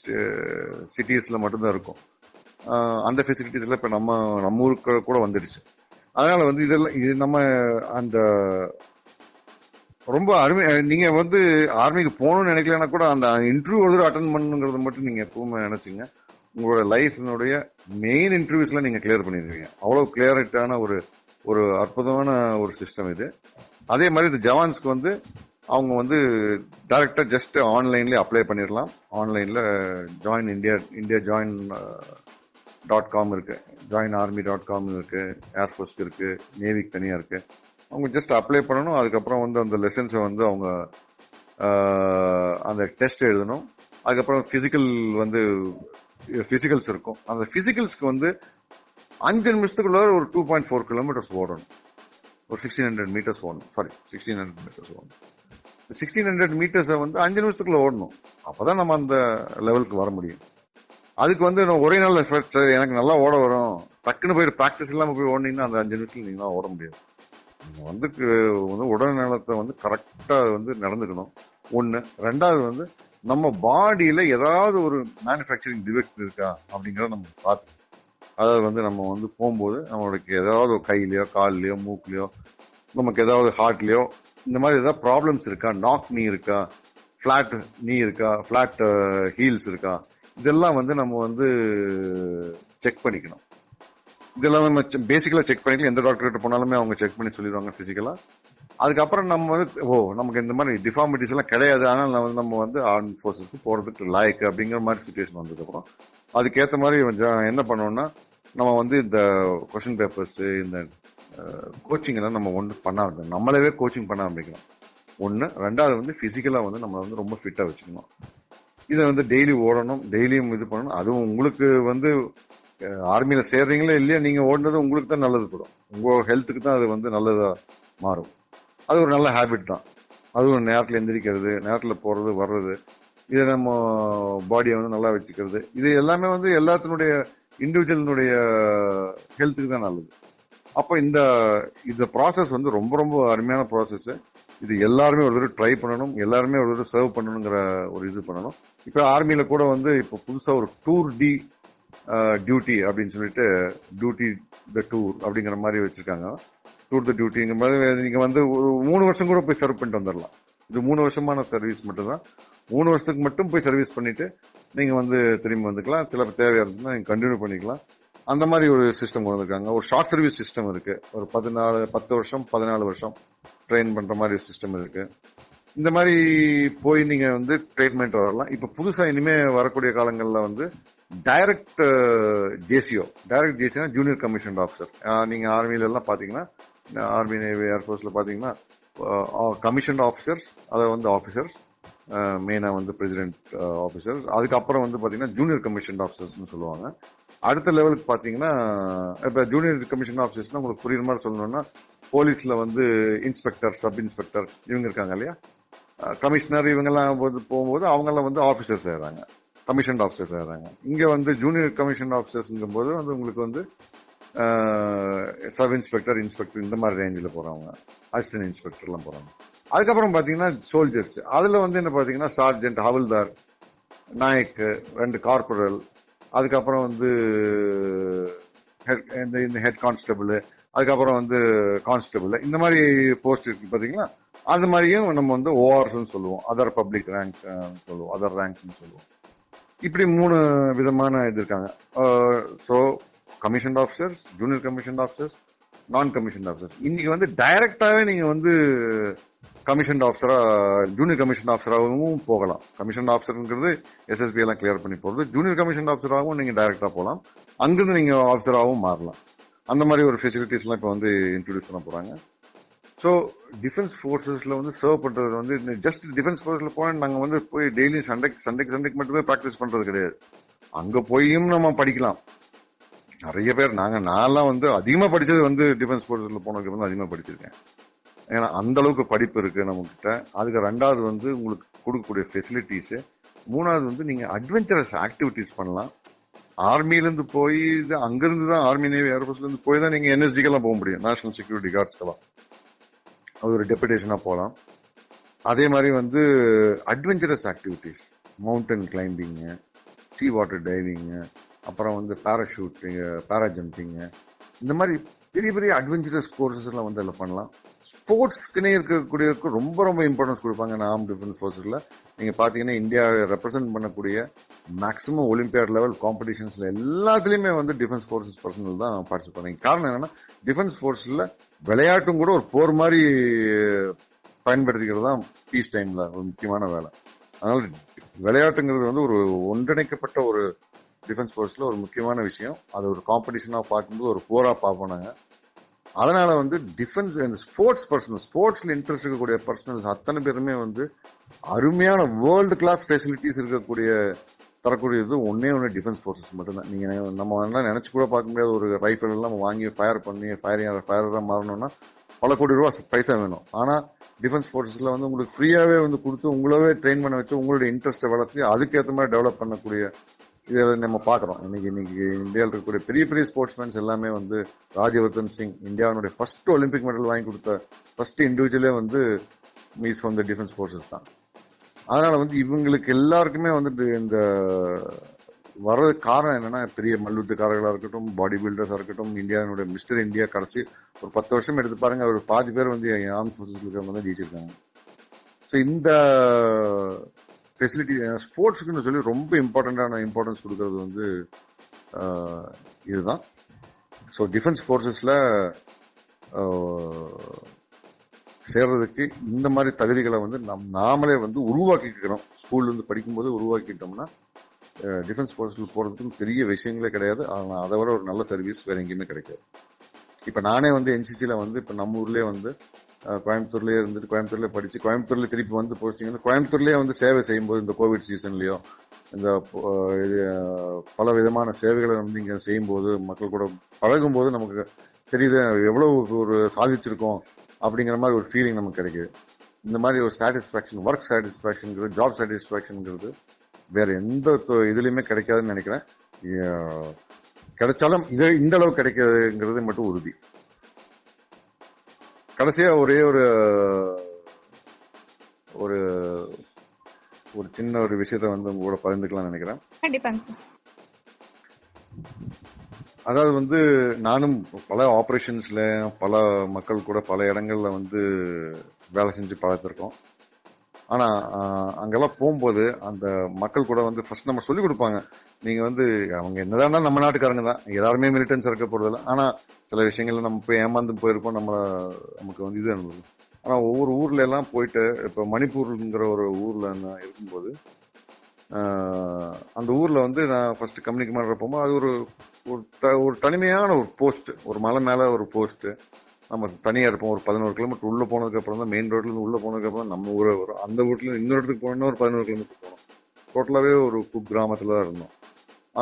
சிட்டிஸ்ல மட்டும்தான் இருக்கும். அந்த ஃபெசிலிட்டிஸ் எல்லாம் இப்ப நம்ம நம்ம ஊருக்கு கூட வந்துடுச்சு. அதனால வந்து இதெல்லாம் இது நம்ம அந்த ரொம்ப அருமை. நீங்க வந்து ஆர்மிக்கு போகணும்னு நினைக்கலன்னா கூட அந்த இன்டர்வியூ ஒரு அட்டன் பண்ணுங்கிறது மட்டும் நீங்க எப்பவுமே நினைச்சுங்க. உங்களோட லைஃப்னுடைய மெயின் இன்டர்வியூஸ்ல நீங்க கிளியர் பண்ணிடுவீங்க. அவ்வளவு கிளியரிட்டான ஒரு ஒரு அற்புதமான ஒரு சிஸ்டம் இது. அதே மாதிரி இந்த ஜவான்ஸ்க்கு வந்து அவங்க வந்து டைரக்டா ஜஸ்ட் ஆன்லைன்ல அப்ளை பண்ணிடலாம். ஆன்லைன்ல join India India join dot com இருக்கு. ஜாயின் ஆர்மி டாட் காம் இருக்கு. ஏர்ஃபோர்ஸ்க்கு இருக்கு. நேவிக்கு தனியா இருக்கு. அவங்க ஜஸ்ட் அப்ளை பண்ணணும் அதுக்கப்புறம் வந்து அந்த லெசன்ஸை வந்து அவங்க அந்த டெஸ்ட் எழுதணும். அதுக்கப்புறம் ஃபிசிக்கல் வந்து ஃபிசிக்கல்ஸ் இருக்கும். அந்த ஃபிசிக்கல்ஸ்க்கு வந்து அஞ்சு நிமிஷத்துக்குள்ள ஒரு டூ பாயிண்ட் ஃபோர் கிலோமீட்டர்ஸ் ஓடணும். ஒரு சிக்ஸ்டீன் ஹண்ட்ரட் மீட்டர்ஸ் ஓடணும். சாரி சிக்ஸ்டீன் ஹண்ட்ரட் மீட்டர்ஸ் ஓடணும். சிக்ஸ்டீன் ஹண்ட்ரட் மீட்டர்ஸை வந்து அஞ்சு நிமிஷத்துக்குள்ள ஓடணும். அப்போதான் நம்ம அந்த லெவலுக்கு வர முடியும். அதுக்கு வந்து நான் ஒரே நாள் எஃபெக்ட் எனக்கு நல்லா ஓட வரும். டக்குன்னு போய் ப்ராக்டிஸ் இல்லாமல் போய் ஓடினீங்கன்னா அந்த அஞ்சு நிமிஷத்துல நீங்களாம் ஓட முடியாது. வந்து வந்து உடல் நலத்தை வந்து கரெக்டாக வந்து நடந்துக்கணும். ஒன்று ரெண்டாவது வந்து நம்ம பாடியில் ஏதாவது ஒரு மேனுஃபேக்சரிங் டிஃபெக்ட் இருக்கா அப்படிங்கிறத நம்ம பார்த்து அதாவது வந்து நம்ம வந்து போகும்போது நம்மளுக்கு ஏதாவது ஒரு கால்லையோ மூக்குலையோ நமக்கு ஏதாவது ஹார்ட்லேயோ இந்த மாதிரி ஏதாவது ப்ராப்ளம்ஸ் இருக்கா? நாக் நீ இருக்கா? ஃப்ளாட் நீ இருக்கா? ஃப்ளாட் ஹீல்ஸ் இருக்கா? இதெல்லாம் வந்து நம்ம வந்து செக் பண்ணிக்கணும். இதெல்லாம் நம்ம பேசிக்கலா செக் பண்ணிக்கலாம் எந்த டாக்டர் கிட்ட போனாலுமே அவங்க செக் பண்ணி சொல்லிடுவாங்க பிசிக்கலா அதுக்கப்புறம் நம்ம வந்து ஓ நமக்கு இந்த மாதிரி டிஃபார்மிட்டிஸ் எல்லாம் கிடையாது. ஆனால் நம்ம வந்து- நம்ம வந்து ஆர்ம் ஃபோர்ஸஸ்க்கு போறதுக்கு லாய்க்கு அப்படிங்கிற மாதிரி சுச்சுவேஷன் வந்ததுக்கப்புறம் அதுக்கேற்ற மாதிரி என்ன பண்ணோம்னா நம்ம வந்து இந்த கொஷின் பேப்பர்ஸ் இந்த கோச்சிங் எல்லாம் நம்ம ஒன்று பண்ண ஆரம்பிக்கணும். நம்மளவே கோச்சிங் பண்ண ஆரம்பிக்கணும். ஒன்று ரெண்டாவது வந்து ஃபிசிக்கலாக வந்து நம்ம வந்து ரொம்ப ஃபிட்டாக வச்சுக்கணும். இதை வந்து டெய்லி ஓடணும். டெய்லியும் இது பண்ணணும். அதுவும் உங்களுக்கு வந்து ஆர்மியில் சேர்றீங்களோ இல்லையா? நீங்கள் ஓடினது உங்களுக்கு தான் நல்லது படும் உங்கள் ஹெல்த்துக்கு தான் அது வந்து நல்லதாக மாறும். அது ஒரு நல்ல ஹேபிட் தான். அதுவும் நேரத்தில் எந்திரிக்கிறது நேரத்தில் போகிறது வர்றது இதை நம்ம பாடியை வந்து நல்லா வச்சுக்கிறது. இது எல்லாமே வந்து எல்லாத்தினுடைய இண்டிவிஜுவலினுடைய ஹெல்த்துக்கு தான் நல்லது. அப்போ இந்த இந்த ப்ராசஸ் வந்து ரொம்ப ரொம்ப அருமையான ப்ராசஸ்ஸு இது எல்லாருமே ஒரு தடவை ட்ரை பண்ணணும். எல்லாருமே ஒரு தடவை சர்வ் பண்ணணுங்கிற ஒரு இது பண்ணணும். இப்போ ஆர்மியில் கூட வந்து இப்போ புதுசாக ஒரு டூர் டி டியூட்டி அப்படின்னு சொல்லிட்டு டியூட்டி த டூர் அப்படிங்கிற மாதிரி வச்சுருக்காங்க. டூர் த டியூட்டிங்கிற மாதிரி நீங்கள் வந்து ஒரு மூணு வருஷம் கூட போய் சர்வ் பண்ணிட்டு வந்துடலாம் இது மூணு வருஷமான சர்வீஸ் மட்டும்தான். மூணு வருஷத்துக்கு மட்டும் போய் சர்வீஸ் பண்ணிவிட்டு நீங்கள் வந்து திரும்பி வந்துக்கலாம். சில தேவையாக இருந்ததுன்னா நீங்கள் கண்டினியூ பண்ணிக்கலாம். அந்த மாதிரி ஒரு சிஸ்டம் கொண்டு வந்திருக்காங்க. ஒரு ஷார்ட் சர்வீஸ் சிஸ்டம் இருக்கு. ஒரு பதினாலு பத்து வருஷம் பதினாலு வருஷம் ட்ரெயின் பண்ற மாதிரி ஒரு சிஸ்டம் இருக்கு. இந்த மாதிரி போய் நீங்க வந்து ட்ரீட்மெண்ட் வரலாம் இப்ப புதுசா இனிமே வரக்கூடிய காலங்கள்ல வந்து டைரக்ட் ஜேசிஓ டைரக்ட் ஜேசினா ஜூனியர் கமிஷன் ஆஃபீஸர் நீங்கள் ஆர்மியிலலாம் பார்த்தீங்கன்னா ஆர்மி நேவி ஏர்ஃபோர்ஸில் பார்த்தீங்கன்னா கமிஷன் ஆஃபீஸர்ஸ் அதை வந்து uh, ஆஃபீஸர்ஸ் மெயினாக வந்து பிரசிடென்ட் ஆஃபீஸர்ஸ் uh, அதுக்கப்புறம் வந்து பார்த்தீங்கன்னா ஜூனியர் கமிஷன் ஆஃபீஸர்ஸ்னு சொல்லுவாங்க. அடுத்த லெவலுக்கு பார்த்தீங்கன்னா இப்போ ஜூனியர் கமிஷன் ஆஃபீஸர்ஸ்னா உங்களுக்கு புரியுற மாதிரி சொல்லணும்னா போலீஸில் வந்து இன்ஸ்பெக்டர் சப் இன்ஸ்பெக்டர் இவங்க இருக்காங்க இல்லையா? Uh, கமிஷனர் இவங்கெல்லாம் போகும்போது அவங்கெல்லாம் வந்து ஆஃபீஸர்ஸ் ஆயிடுறாங்க. கமிஷன் ஆஃபீஸர்ஸ் ஆகிறாங்க இங்கே வந்து ஜூனியர் கமிஷன் ஆஃபீஸர்ஸுங்கும் போது வந்து உங்களுக்கு வந்து சப் இன்ஸ்பெக்டர் இன்ஸ்பெக்டர் இந்த மாதிரி ரேஞ்சில் போகிறவங்க அசிஸ்டன்ட் இன்ஸ்பெக்டர்லாம் போகிறாங்க அதுக்கப்புறம் பார்த்தீங்கன்னா சோல்ஜர்ஸ் அதில் வந்து என்ன பார்த்தீங்கன்னா சார்ஜென்ட் ஹவல்தார் நாயக் ரெண்டு கார்பரல் அதுக்கப்புறம் வந்து ஹெட் இந்த இந்த ஹெட் கான்ஸ்டபிள் அதுக்கப்புறம் வந்து கான்ஸ்டபிள் இந்த மாதிரி போஸ்ட் இருக்கு பாத்தீங்களா? அது மாதிரியும் நம்ம வந்து ஓஆர்ஸ்ன்னு சொல்லுவோம். அதர் பப்ளிக் ரேங்க் சொல்லுவோம். அதர் ரேங்க்ஸ் சொல்லுவோம். இப்படி மூணு விதமான இது இருக்காங்க. So commission officers junior commission officers non commission officers இன்னைக்கு வந்து டைரக்டாவே நீங்க வந்து கமிஷன் ஆஃபீஸரா ஜூனியர் கமிஷன் ஆஃபீஸராகவும் போகலாம். கமிஷன் ஆஃபீஸர்ங்கிறது எஸ்எஸ்பி எல்லாம் கிளியர் பண்ணி போகிறது ஜூனியர் கமிஷன் ஆஃபீஸராகவும் நீங்க டைரக்டா போகலாம். அங்கிருந்து நீங்க ஆஃபீஸராகவும் மாறலாம். அந்த மாதிரி ஒரு ஃபெசிலிட்டிஸ்லாம் இப்போ வந்து இன்ட்ரடியூஸ் பண்ண போறாங்க. ஸோ டிஃபென்ஸ் ஃபோர்ஸஸில் வந்து சர்வ் பண்ணுறது வந்து ஜஸ்ட் டிஃபென்ஸ் ஃபோர்ஸில் போனால் நாங்கள் வந்து போய் டெய்லி சண்டைக்கு சண்டைக்கு சண்டைக்கு மட்டுமே ப்ராக்டிஸ் பண்ணுறது கிடையாது. அங்கே போயும் நம்ம படிக்கலாம். நிறைய பேர் நாங்கள் நான்லாம் வந்து அதிகமாக படித்தது வந்து டிஃபென்ஸ் ஃபோர்ஸில் போனதுக்கு வந்து அதிகமாக படிச்சிருக்கேன். ஏன்னா அந்த அளவுக்கு படிப்பு இருக்குது நம்மக்கிட்ட அதுக்கு ரெண்டாவது வந்து உங்களுக்கு கொடுக்கக்கூடிய ஃபெசிலிட்டிஸு மூணாவது வந்து நீங்கள் அட்வென்ச்சரஸ் ஆக்டிவிட்டீஸ் பண்ணலாம். ஆர்மியிலேருந்து போய் அங்கேருந்து தான் ஆர்மி நேவி ஏர்ஃபோர்ஸ்லேருந்து போய் தான் நீங்கள் என்எஸ்ஜிக்கெல்லாம் போக முடியும். நேஷனல் செக்யூரிட்டி கார்ட்ஸ்க்கெல்லாம் அது ஒரு டெபுடேஷனாக போகலாம் அதே மாதிரி வந்து adventurous activities mountain climbing sea water diving அப்புறம் வந்து பேராஷூட்டிங்கு பேரா ஜம்பிங்கு இந்த மாதிரி பெரிய பெரிய அட்வென்ச்சரஸ் கோர்சஸ்லாம் வந்து அதில் பண்ணலாம். ஸ்போர்ட்ஸ்க்குனே இருக்கக்கூடிய ரொம்ப ரொம்ப இம்பார்ட்டன்ஸ் கொடுப்பாங்க. ஆம் டிஃபென்ஸ் ஃபோர்ஸஸ்ல நீங்கள் பார்த்தீங்கன்னா இந்தியாவை ரெப்ரசென்ட் பண்ணக்கூடிய மேக்ஸிமம் ஒலிம்பியாட் லெவல் காம்படிஷன்ஸில் எல்லாத்துலேயுமே வந்து டிஃபென்ஸ் ஃபோர்ஸஸ் பர்சனல் தான் பார்ட்டிசிபேட் பண்ணாங்க. காரணம் என்னன்னா டிஃபென்ஸ் ஃபோர்ஸில் விளையாட்டும் கூட ஒரு போர் மாதிரி பயன்படுத்திக்கிறது தான் பீஸ் டைமில் ஒரு முக்கியமான வேலை. அதனால விளையாட்டுங்கிறது வந்து ஒரு ஒன்றிணைக்கப்பட்ட ஒரு டிஃபென்ஸ் ஃபோர்ஸில் ஒரு முக்கியமான விஷயம். அது ஒரு காம்படிஷனாக பார்க்கும்போது ஒரு போராக பார்ப்போம் நாங்கள் அதனால வந்து டிஃபென்ஸ் இந்த ஸ்போர்ட்ஸ் பர்சன் ஸ்போர்ட்ஸ்ல இன்ட்ரெஸ்ட் இருக்கக்கூடிய பர்சனல்ஸ் அத்தனை பேருமே வந்து அருமையான வேர்ல்டு கிளாஸ் ஃபெசிலிட்டிஸ் இருக்கக்கூடிய தரக்கூடியது ஒன்னே ஒன்று டிஃபென்ஸ் ஃபோர்ஸஸ் மட்டும்தான். நீங்கள் நம்ம எல்லாம் நினச்சி கூட பார்க்க முடியாத ஒரு ரைஃபிள் எல்லாம் வாங்கி ஃபயர் பண்ணி ஃபயரிங் ஃபயர் தான் மாறணும்னா பல கோடி ரூபா பைசா வேணும். ஆனால் டிஃபென்ஸ் ஃபோர்ஸஸில் வந்து உங்களுக்கு ஃப்ரீயாகவே வந்து கொடுத்து உங்களவே ட்ரெயின் பண்ண வச்சு உங்களுடைய இன்ட்ரெஸ்ட்டை வளர்த்து அதுக்கேற்ற மாதிரி டெவலப் பண்ணக்கூடிய இதை நம்ம பார்க்குறோம் இன்னைக்கு இன்னைக்கு இந்தியாவில் இருக்கக்கூடிய பெரிய பெரிய ஸ்போர்ட்ஸ்மேன்ஸ் எல்லாமே வந்து ராஜ்யவர்தன் சிங் இந்தியாவினுடைய ஃபர்ஸ்ட் ஒலிம்பிக் மெடல் வாங்கி கொடுத்த ஃபர்ஸ்ட் இண்டிவிஜுவலே வந்து maize from the defence forces தான். அதனால வந்து இவங்களுக்கு எல்லாருக்குமே வந்துட்டு இந்த வர்றது காரணம் என்னன்னா பெரிய மல்யுத்தக்காரர்களாக இருக்கட்டும் பாடி பில்டர்ஸாக இருக்கட்டும் இந்தியாவினுடைய மிஸ்டர் இந்தியா கடைசி ஒரு பத்து வருஷம் எடுத்து பாருங்க அவர் பாதி பேர் வந்து ஆர்ம் ஃபோர்ஸஸ் இருக்கிறவங்க தான் ஜெயிச்சிருக்காங்க. ஸோ இந்த ஃபெசிலிட்டி ஸ்போர்ட்ஸுக்குன்னு சொல்லி ரொம்ப இம்பார்ட்டண்ட்டான இம்பார்ட்டன்ஸ் கொடுக்கறது வந்து இதுதான். ஸோ டிஃபென்ஸ் ஃபோர்ஸஸில் சேர்றதுக்கு இந்த மாதிரி தகுதிகளை வந்து நம் நாமளே வந்து உருவாக்கிக்கிறோம் ஸ்கூல்லேருந்து படிக்கும்போது உருவாக்கிட்டோம்னா டிஃபென்ஸ் ஃபோர்ஸில் போகிறதுக்கும் பெரிய விஷயங்களே கிடையாது. ஆனால் அதை விட ஒரு நல்ல சர்வீஸ் வேற எங்கேயுமே கிடைக்காது. இப்போ நானே வந்து என்சிசியில் வந்து இப்போ நம்ம ஊர்லேயே வந்து கோயம்புத்தூர்லயே இருந்துட்டு கோயம்புத்தூர்ல படிச்சு கோயம்புத்தூர்ல திருப்பி வந்து போஸ்டிங் வந்து கோயம்புத்தூர்லயே வந்து சேவை செய்யும்போது இந்த கோவிட் சீசன்லயோ இந்த இது, பல விதமான சேவைகளை வந்து இங்க செய்யும்போது மக்கள் கூட பழகும்போது நமக்கு தெரியுது எவ்வளவு ஒரு சாதிச்சிருக்கோம் அப்படிங்கிற மாதிரி ஒரு ஃபீலிங் நமக்கு கிடைக்குது. இந்த மாதிரி ஒரு சாட்டிஸ்ஃபேக்ஷன் ஒர்க் சாட்டிஸ்ஃபேக்ஷன்ங்கிறது ஜாப் சாட்டிஸ்ஃபேக்ஷன்ங்கிறது வேற எந்த தொ- கிடைக்காதுன்னு நினைக்கிறேன். கிடைச்சாலும் இது இந்த அளவு கிடைக்காதுங்கிறது மட்டும் உறுதி. கடைசியா ஒரே ஒரு ஒரு ஒரு சின்ன ஒரு விஷயத்த வந்து உங்க கூட பகிர்ந்துக்கலாம் நினைக்கிறேன். கண்டிப்பாங்க சார். அதாவது வந்து நானும் பல ஆபரேஷன்ஸ்ல பல மக்கள் கூட பல இடங்கள்ல வந்து வேலை செஞ்சு பழத்திருக்கோம் ஆனா அங்கெல்லாம் போகும்போது அந்த மக்கள் கூட வந்து ஃபர்ஸ்ட் நம்ம சொல்லி கொடுப்பாங்க. நீங்க வந்து அவங்க என்னதான் நம்ம நாட்டுக்காரங்க தான். எல்லாருமே மிலிட்டன்ஸ் இருக்க போறதில்ல ஆனா சில விஷயங்கள்ல நம்ம போய் ஏமாந்து போயிருப்போம். நம்ம நமக்கு வந்து இது இருந்தது ஆனா ஒவ்வொரு ஊர்ல எல்லாம் போயிட்டு இப்ப மணிப்பூர்ங்கிற ஒரு ஊர்ல நான் இருக்கும்போது அந்த ஊர்ல வந்து நான் ஃபர்ஸ்ட் கம்யூனிகேட் கமாண்டர் போகும்போது அது ஒரு ஒரு த- ஒரு தனிமையான ஒரு போஸ்ட் ஒரு மலை மேல ஒரு போஸ்ட் நம்ம தனியாக இருப்போம் ஒரு பதினோரு கிலோமீட்டர் உள்ள போனதுக்கப்புறம் தான் மெயின் ரோட்லேருந்து உள்ளே போனதுக்கப்புறம் நம்ம ஊரே வரும். அந்த வீட்டுல இன்னொரு இடத்துக்கு போனோம்னா ஒரு பதினோரு கிலோமீட்டர் போனோம். டோட்டலாகவே ஒரு குக் கிராமத்தில் தான் இருந்தோம்.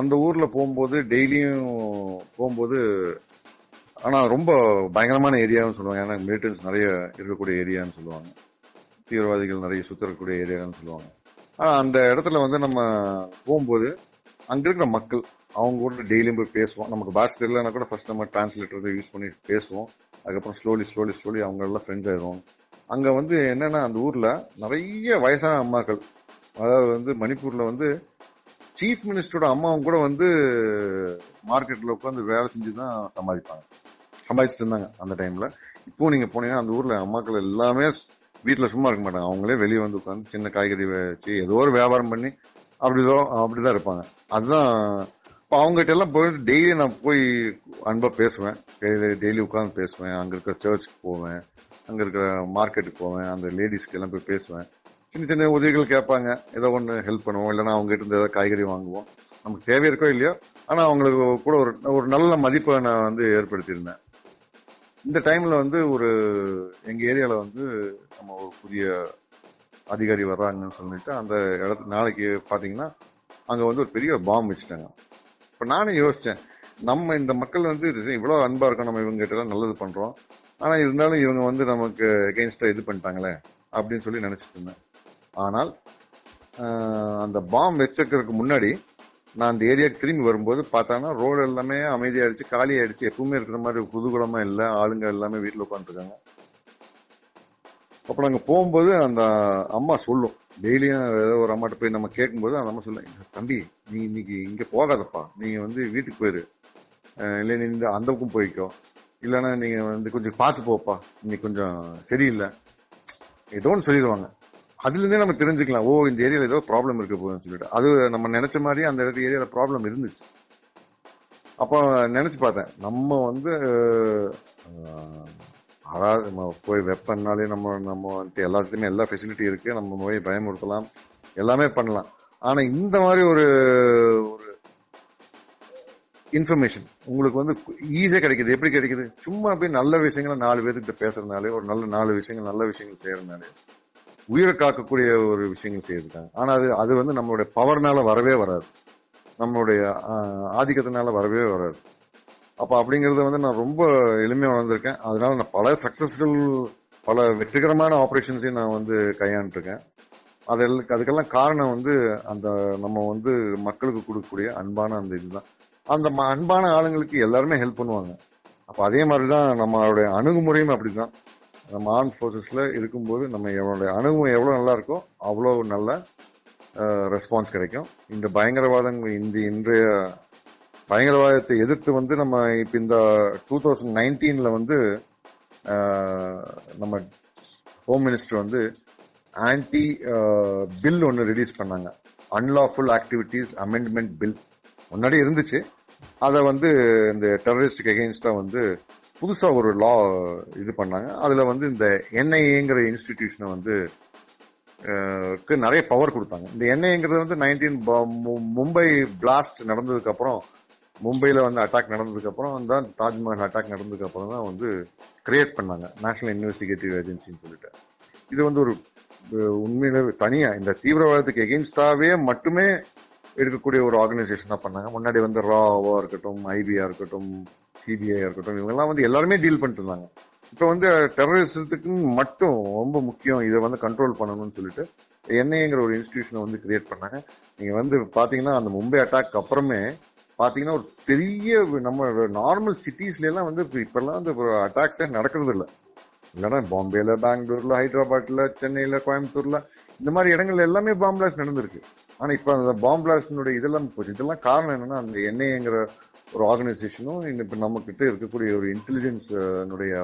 அந்த ஊரில் போகும்போது டெய்லியும் போகும்போது ஆனால் ரொம்ப பயங்கரமான ஏரியான்னு சொல்லுவாங்க. ஏன்னா மிலிட்டன்ஸ் நிறைய இருக்கக்கூடிய ஏரியான்னு சொல்லுவாங்க. தீவிரவாதிகள் நிறைய சுத்தரக்கூடிய ஏரியான்னு சொல்லுவாங்க. ஆனால் அந்த இடத்துல வந்து நம்ம போகும்போது அங்கே இருக்கிற மக்கள் அவங்க கூட டெய்லியும் போய் பேசுவோம். நமக்கு பாஷை தெரியலன்னா கூட ஃபர்ஸ்ட் நம்ம டிரான்ஸ்லேட்டர் யூஸ் பண்ணி பேசுவோம். அதுக்கப்புறம் ஸ்லோலி ஸ்லோலி ஸ்லோலி அவங்களெல்லாம் ஃப்ரெண்ட்ஸ் ஆயிடும் அங்கே வந்து என்னென்னா அந்த ஊரில் நிறைய வயசான அம்மாக்கள். அதாவது வந்து மணிப்பூரில் வந்து சீஃப் மினிஸ்டரோட அம்மாவும் கூட வந்து மார்க்கெட்டில் உட்காந்து வேலை செஞ்சு தான் சம்பாதிப்பாங்க. சம்பாதிச்சுட்டு இருந்தாங்க அந்த டைமில் இப்போ நீங்கள் போனீங்கன்னா அந்த ஊரில் அம்மாக்கள் எல்லாமே வீட்டில் சும்மா இருக்க மாட்டாங்க. அவங்களே வெளியே வந்து உட்காந்து சின்ன காய்கறி வச்சு ஏதோ ஒரு வியாபாரம் பண்ணி அப்படிதான் அப்படிதான் இருப்பாங்க. அதுதான் அவங்ககிட்ட எல்லாம் போயிட்டு டெய்லி நான் போய் அன்பா பேசுவேன். டெய்லி உட்காந்து பேசுவேன். அங்க இருக்கிற சர்ச்சுக்கு போவேன். அங்க இருக்கிற மார்க்கெட்டுக்கு போவேன். அந்த லேடிஸ்க்கு எல்லாம் போய் பேசுவேன். சின்ன சின்ன உதவிகள் கேட்பாங்க. ஏதோ ஒன்று ஹெல்ப் பண்ணுவோம். இல்லைன்னா அவங்க கிட்ட இருந்து ஏதாவது காய்கறி வாங்குவோம். நமக்கு தேவை இருக்கோ இல்லையோ. ஆனா அவங்களுக்கு கூட ஒரு ஒரு நல்ல மதிப்பை நான் வந்து ஏற்படுத்தியிருந்தேன். இந்த டைம்ல வந்து ஒரு எங்க ஏரியால வந்து நம்ம ஒரு புதிய அதிகாரி வர்றாங்கன்னு சொல்லிட்டு அந்த இடத்து நாளைக்கு பாத்தீங்கன்னா அங்க வந்து ஒரு பெரிய பாம்பு வச்சுட்டாங்க. இப்போ நானே யோசித்தேன் நம்ம இந்த மக்கள் வந்து இவ்வளோ அன்பாக இருக்கோம் நம்ம இவங்க எல்லாம் நல்லது பண்ணுறோம் ஆனால் இருந்தாலும் இவங்க வந்து நமக்கு எகெயின்ஸ்டாக இது பண்ணிட்டாங்களே அப்படின்னு சொல்லி நினச்சிட்டு இருந்தேன். ஆனால் அந்த பாம்பு வச்சிருக்கிறதுக்கு முன்னாடி நான் அந்த ஏரியாவுக்கு திரும்பி வரும்போது பார்த்தாங்கன்னா ரோடு எல்லாமே அமைதியாயிடுச்சு காலி ஆயிடுச்சு. எப்பவுமே இருக்கிற மாதிரி குதூகலமா இல்லை ஆளுங்க எல்லாமே வீட்டில் உட்காந்துருக்காங்க அப்புறம் அங்கே போகும்போது அந்த அம்மா சொல்லும் டெய்லியும் ஏதோ ஒரு அம்மாட்ட போய் நம்ம கேட்கும்போது அந்த அம்மா சொல்லும் தம்பி நீ இன்னைக்கு இங்கே போகாதப்பா. நீங்கள் வந்து வீட்டுக்கு போயிரு. இல்லை நீ இந்த அந்த பக்கம் போய்க்கோ. இல்லைன்னா நீங்கள் வந்து கொஞ்சம் பார்த்து போப்பா. இன்னைக்கு கொஞ்சம் சரியில்லை. ஏதோ ஒன்று சொல்லிடுவாங்க. அதுலேருந்தே நம்ம தெரிஞ்சுக்கலாம். ஓ இந்த ஏரியாவில் ஏதோ ப்ராப்ளம் இருக்க போகுதுன்னு சொல்லிட்டு. அது நம்ம நினச்ச மாதிரி அந்த இடத்து ப்ராப்ளம் இருந்துச்சு. அப்போ நினச்சி பார்த்தேன். நம்ம வந்து அதாவது நம்ம போய் வெப்பன்னாலே நம்ம நம்ம வந்துட்டு எல்லாத்துலேயுமே எல்லா ஃபெசிலிட்டி இருக்குது நம்ம போய் பயமுறுத்தலாம். எல்லாமே பண்ணலாம். ஆனால் இந்த மாதிரி ஒரு ஒரு இன்ஃபர்மேஷன் உங்களுக்கு வந்து ஈஸியாக கிடைக்குது. எப்படி கிடைக்குது? சும்மா போய் நல்ல விஷயங்களை நாலு பேர்த்துக்கிட்ட பேசுறதுனாலே ஒரு நல்ல நாலு விஷயங்கள் நல்ல விஷயங்கள் செய்யறதுனாலே உயிரை காக்கக்கூடிய ஒரு விஷயங்கள் செய்யறதுக்காங்க ஆனால் அது அது வந்து நம்மளுடைய பவர்னால வரவே வராது. நம்மளுடைய ஆதிக்கத்தினால வரவே வராது. அப்ப அப்படிங்கறத வந்து நான் ரொம்ப எளிமையா வளர்ந்துருக்கேன் அதனால நான் பல சக்சஸ்ஃபுல் பல வெற்றிகரமான ஆப்ரேஷன்ஸையும் நான் வந்து கையாண்டுருக்கேன். அதில் அதுக்கெல்லாம் காரணம் வந்து அந்த நம்ம வந்து மக்களுக்கு கொடுக்கக்கூடிய அன்பான அந்த இதுதான். அந்த ம- அன்பான ஆளுங்களுக்கு எல்லாருமே ஹெல்ப் பண்ணுவாங்க. அப்போ அதே மாதிரி தான் நம்மளுடைய அணுகுமுறையும் அப்படிதான். நம்ம ஆர்ம் ஃபோர்ஸஸில் இருக்கும்போது நம்ம எவ்வளோ அணுகுமுறை எவ்வளோ நல்லா இருக்கோ அவ்வளோ நல்ல ரெஸ்பான்ஸ் கிடைக்கும். இந்த பயங்கரவாதம் இந்த இன்றைய பயங்கரவாதத்தை எதிர்த்து வந்து நம்ம இப்ப இந்த டூ தௌசண்ட் நைன்டீன்ல வந்து நம்ம ஹோம் மினிஸ்டர் வந்து ஆன்டி பில் ஒன்று ரிலீஸ் பண்ணாங்க. அன்லாஃபுல் ஆக்டிவிட்டீஸ் அமெண்ட்மெண்ட் பில் முன்னாடி இருந்துச்சு. அதை வந்து இந்த டெரரிஸ்டுக்கு எகெயின்ஸ்டா வந்து புதுசா ஒரு லா இது பண்ணாங்க. அதுல வந்து இந்த என்ஐஏங்கிற இன்ஸ்டிடியூஷனை வந்து க்கு நிறைய பவர் கொடுத்தாங்க. இந்த என்ஐங்கிறது வந்து நைன்டீன் மும்பை பிளாஸ்ட் நடந்ததுக்கு அப்புறம் மும்பையில் வந்து அட்டாக் நடந்ததுக்கப்புறம் தான் தாஜ்மஹால் அட்டாக் நடந்ததுக்கப்புறம் தான் வந்து கிரியேட் பண்ணாங்க. நேஷனல் இன்வெஸ்டிகேட்டிவ் ஏஜென்சின்னு சொல்லிட்டு. இது வந்து ஒரு உண்மையில தனியாக இந்த தீவிரவாதத்துக்கு எகெயின்ஸ்டாகவே மட்டுமே இருக்கக்கூடிய ஒரு ஆர்கனைசேஷனாக பண்ணாங்க. முன்னாடி வந்து ராவா இருக்கட்டும் ஐபியா இருக்கட்டும் சிபிஐ இருக்கட்டும் இவங்கெல்லாம் வந்து எல்லாருமே டீல் பண்ணிட்டு இருந்தாங்க. இப்போ வந்து டெரரிசத்துக்கு மட்டும் ரொம்ப முக்கியம். இதை வந்து கண்ட்ரோல் பண்ணணும்னு சொல்லிட்டு என்ஐங்கிற ஒரு இன்ஸ்டிடியூஷனை வந்து கிரியேட் பண்ணாங்க. நீங்கள் வந்து பார்த்தீங்கன்னா அந்த மும்பை அட்டாக் அப்புறமே பாத்தீங்கன்னா ஒரு பெரிய நம்ம நார்மல் சிட்டிஸ்ல எல்லாம் வந்து இப்பெல்லாம் வந்து அட்டாக்ஸே நடக்கிறது இல்லை. இல்லைன்னா பாம்பேல பெங்களூர்ல ஹைதராபாத்ல சென்னையில கோயம்புத்தூர்ல இந்த மாதிரி இடங்கள்ல எல்லாமே பாம்பு பிளாஸ்ட் நடந்திருக்கு. ஆனா இப்ப அந்த பாம்பு பிளாஸ்டினுடைய இதெல்லாம் போச்சு இதெல்லாம் காரணம் என்னன்னா அந்த என்ஐங்கிற ஒரு ஆர்கனைசேஷனும் இப்ப நம்ம கிட்ட இருக்கக்கூடிய ஒரு இன்டெலிஜென்ஸ்னுடைய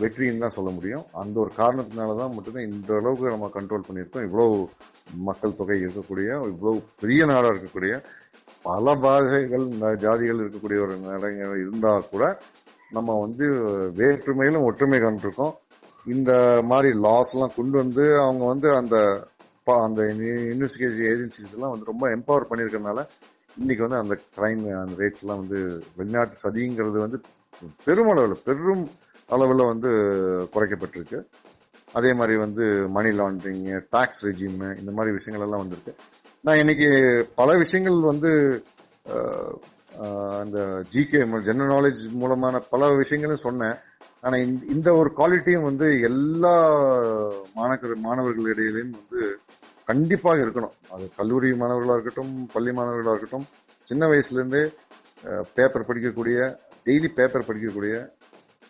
வெற்றின்னு தான் சொல்ல முடியும். அந்த ஒரு காரணத்தினாலதான் மட்டும்தான் இந்த அளவுக்கு நம்ம கண்ட்ரோல் பண்ணியிருக்கோம். இவ்வளவு மக்கள் தொகை இருக்கக்கூடிய இவ்வளவு பெரிய நாடா இருக்கக்கூடிய பல பாஷைகள் ஜாதிகள் இருக்கக்கூடிய ஒரு நிலைகள் இருந்தால் கூட நம்ம வந்து வேற்றுமையிலும் ஒற்றுமை கண்டிருக்கோம். இந்த மாதிரி லாஸ்லாம் கொண்டு வந்து அவங்க வந்து அந்த அந்த இன்வெஸ்டிகேஷன் ஏஜென்சிஸ் எல்லாம் வந்து ரொம்ப எம்பவர் பண்ணியிருக்கறனால இன்னைக்கு வந்து அந்த கிரைம் அந்த ரேட்ஸ் எல்லாம் வந்து வெளிநாட்டு சதிங்கிறது வந்து பெருமளவில் பெரும் அளவில் வந்து குறைக்கப்பட்டிருக்கு. அதே மாதிரி வந்து மணி லாண்ட்ரிங்கு டாக்ஸ் ரெஜிம் இந்த மாதிரி விஷயங்கள் எல்லாம் வந்திருக்கு. நான் இன்னைக்கு பல விஷயங்கள் வந்து அந்த ஜிகே ஜெனரல் நாலேஜ் மூலமான பல விஷயங்களும் சொன்னேன். ஆனா இந்த- ஒரு குவாலிட்டியும் வந்து எல்லா மாணவர் மாணவர்களிடையிலையும் வந்து கண்டிப்பாக இருக்கணும். அது கல்லூரி மாணவர்களாக இருக்கட்டும் பள்ளி மாணவர்களாக இருக்கட்டும் சின்ன வயசுலேருந்தே பேப்பர் படிக்கக்கூடிய டெய்லி பேப்பர் படிக்கக்கூடிய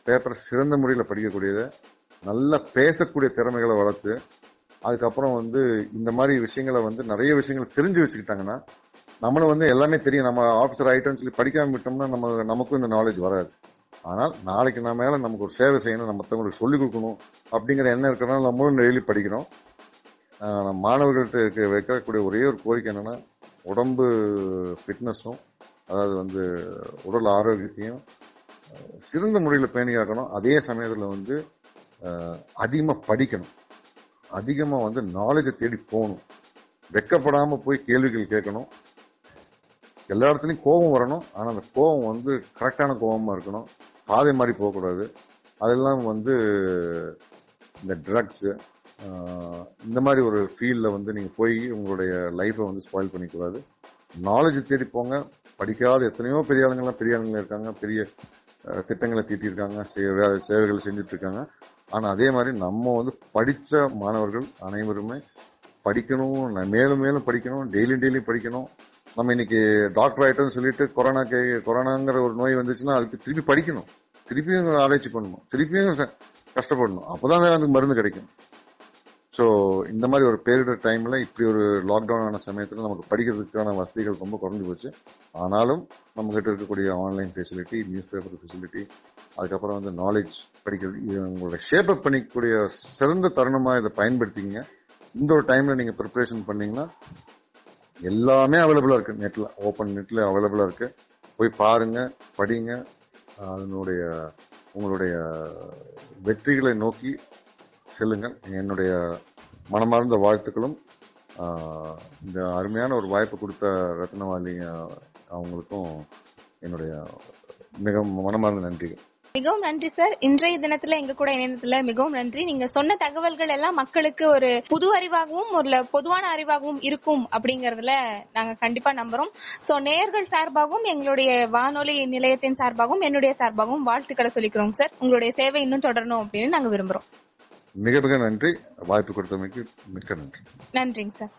பேப்பர் சிறந்த முறையில் படிக்கக்கூடியதை நல்லா பேசக்கூடிய திறமைகளை வளர்த்து அதுக்கப்புறம் வந்து இந்த மாதிரி விஷயங்களை வந்து நிறைய விஷயங்களை தெரிஞ்சு வச்சுக்கிட்டாங்கன்னா நம்மளும் வந்து எல்லாமே தெரியும். நம்ம ஆஃபீஸர் ஆகிட்டோம்னு சொல்லி படிக்காம விட்டோம்னா நம்ம நமக்கும் இந்த நாலேஜ் வராது. ஆனால் நாளைக்கு நம்ம மேலே நமக்கு ஒரு சேவை செய்யணும் நம்ம மற்றவங்களுக்கு சொல்லிக் கொடுக்கணும் அப்படிங்கிற எண்ணம் இருக்கிறனால நம்மளும் டெய்லி படிக்கிறோம். நம்ம மாணவர்கள்ட்ட இருக்க வைக்கக்கூடிய ஒரே ஒரு கோரிக்கை என்னென்னா உடம்பு ஃபிட்னஸும் அதாவது வந்து உடல் ஆரோக்கியத்தையும் சிறந்த முறையில் பேணி காக்கணும் அதே சமயத்தில் வந்து அதிகமாக படிக்கணும். அதிகமாக வந்து நாலேஜை தேடி போகணும். வெக்கப்படாமல் போய் கேள்விகள் கேட்கணும். எல்லா இடத்துலையும் கோபம் வரணும். ஆனால் அந்த கோபம் வந்து கரெக்டான கோபமாக இருக்கணும். பாதை மாதிரி போகக்கூடாது. அதெல்லாம் வந்து இந்த ட்ரக்ஸு இந்த மாதிரி ஒரு ஃபீல்டில் வந்து நீங்கள் போய் உங்களுடைய லைஃப்பை வந்து ஸ்பாயில் பண்ணிக்கூடாது நாலேஜ் தேடி போங்க. படிக்காத எத்தனையோ பெரிய ஆளுங்கள்லாம் பெரிய ஆளுங்களாம் இருக்காங்க. பெரிய திட்டங்களை தீட்டியிருக்காங்க. சே- சேவைகள் செஞ்சிட்ருக்காங்க ஆனால் அதே மாதிரி நம்ம வந்து படித்த மாணவர்கள் அனைவருமே படிக்கணும் மேலும் மேலும் படிக்கணும் டெய்லி டெய்லி படிக்கணும். நம்ம இன்னைக்கு டாக்டர் ஆகிட்டோம்னு சொல்லிட்டு கொரோனா கொரோனாங்கிற ஒரு நோய் வந்துச்சுன்னா அதுக்கு திருப்பி படிக்கணும். திருப்பியும் ஆராய்ச்சி பண்ணணும். திருப்பியும் கஷ்டப்படணும். அப்போதான் அதுக்கு மருந்து கிடைக்கும். ஸோ இந்த மாதிரி ஒரு பேரிடர் டைமில் இப்படி ஒரு லாக்டவுன் ஆன சமயத்தில் நமக்கு படிக்கிறதுக்கான வசதிகள் ரொம்ப குறைஞ்சி போச்சு. ஆனாலும் நம்மக்கிட்ட இருக்கக்கூடிய online facility news paper facility அதுக்கப்புறம் வந்து நாலேஜ் படிக்கிறது இது உங்களோட ஷேப் அப் பண்ணிக்கக்கூடிய சிறந்த தருணமாக இதை பயன்படுத்திங்க இந்த ஒரு டைமில் நீங்கள் ப்ரிப்பரேஷன் பண்ணிங்கன்னா எல்லாமே அவைலபிளாக இருக்குது நெட்டில் ஓப்பன் நெட்டில் அவைலபிளாக இருக்குது போய் பாருங்கள் படிங்க. அதனுடைய உங்களுடைய வெற்றிகளை நோக்கி செல்லுங்கள். என்னுடைய மனமார்ந்த வாழ்த்துக்களும் இந்த அருமையான ஒரு வாய்ப்பு கொடுத்த ரத்னவாளி அவங்களுக்கும் என்னுடைய மிக மனமார்ந்த நன்றிகள் மிகவும் நன்றி சார். இன்றைய தினத்துல எங்க கூட இணைந்ததுல மிகவும் நன்றி. நீங்க சொன்ன தகவல்கள் எல்லாம் மக்களுக்கு ஒரு புது அறிவாகவும் ஒரு பொதுவான அறிவாகவும் இருக்கும் அப்படிங்கறதுல நாங்க கண்டிப்பா நம்புறோம். சோ நேயர்கள் சார்பாகவும் எங்களுடைய வானொலி நிலையத்தின் சார்பாகவும் என்னுடைய சார்பாகவும் வாழ்த்துக்களை சொல்லிக்கிறோம் சார். உங்களுடைய சேவை இன்னும் தொடரணும் அப்படின்னு நாங்க விரும்புறோம். மிக மிக நன்றி வாய்ப்பு கொடுத்தமைக்கு மிக்க நன்றி நன்றிங்க சார்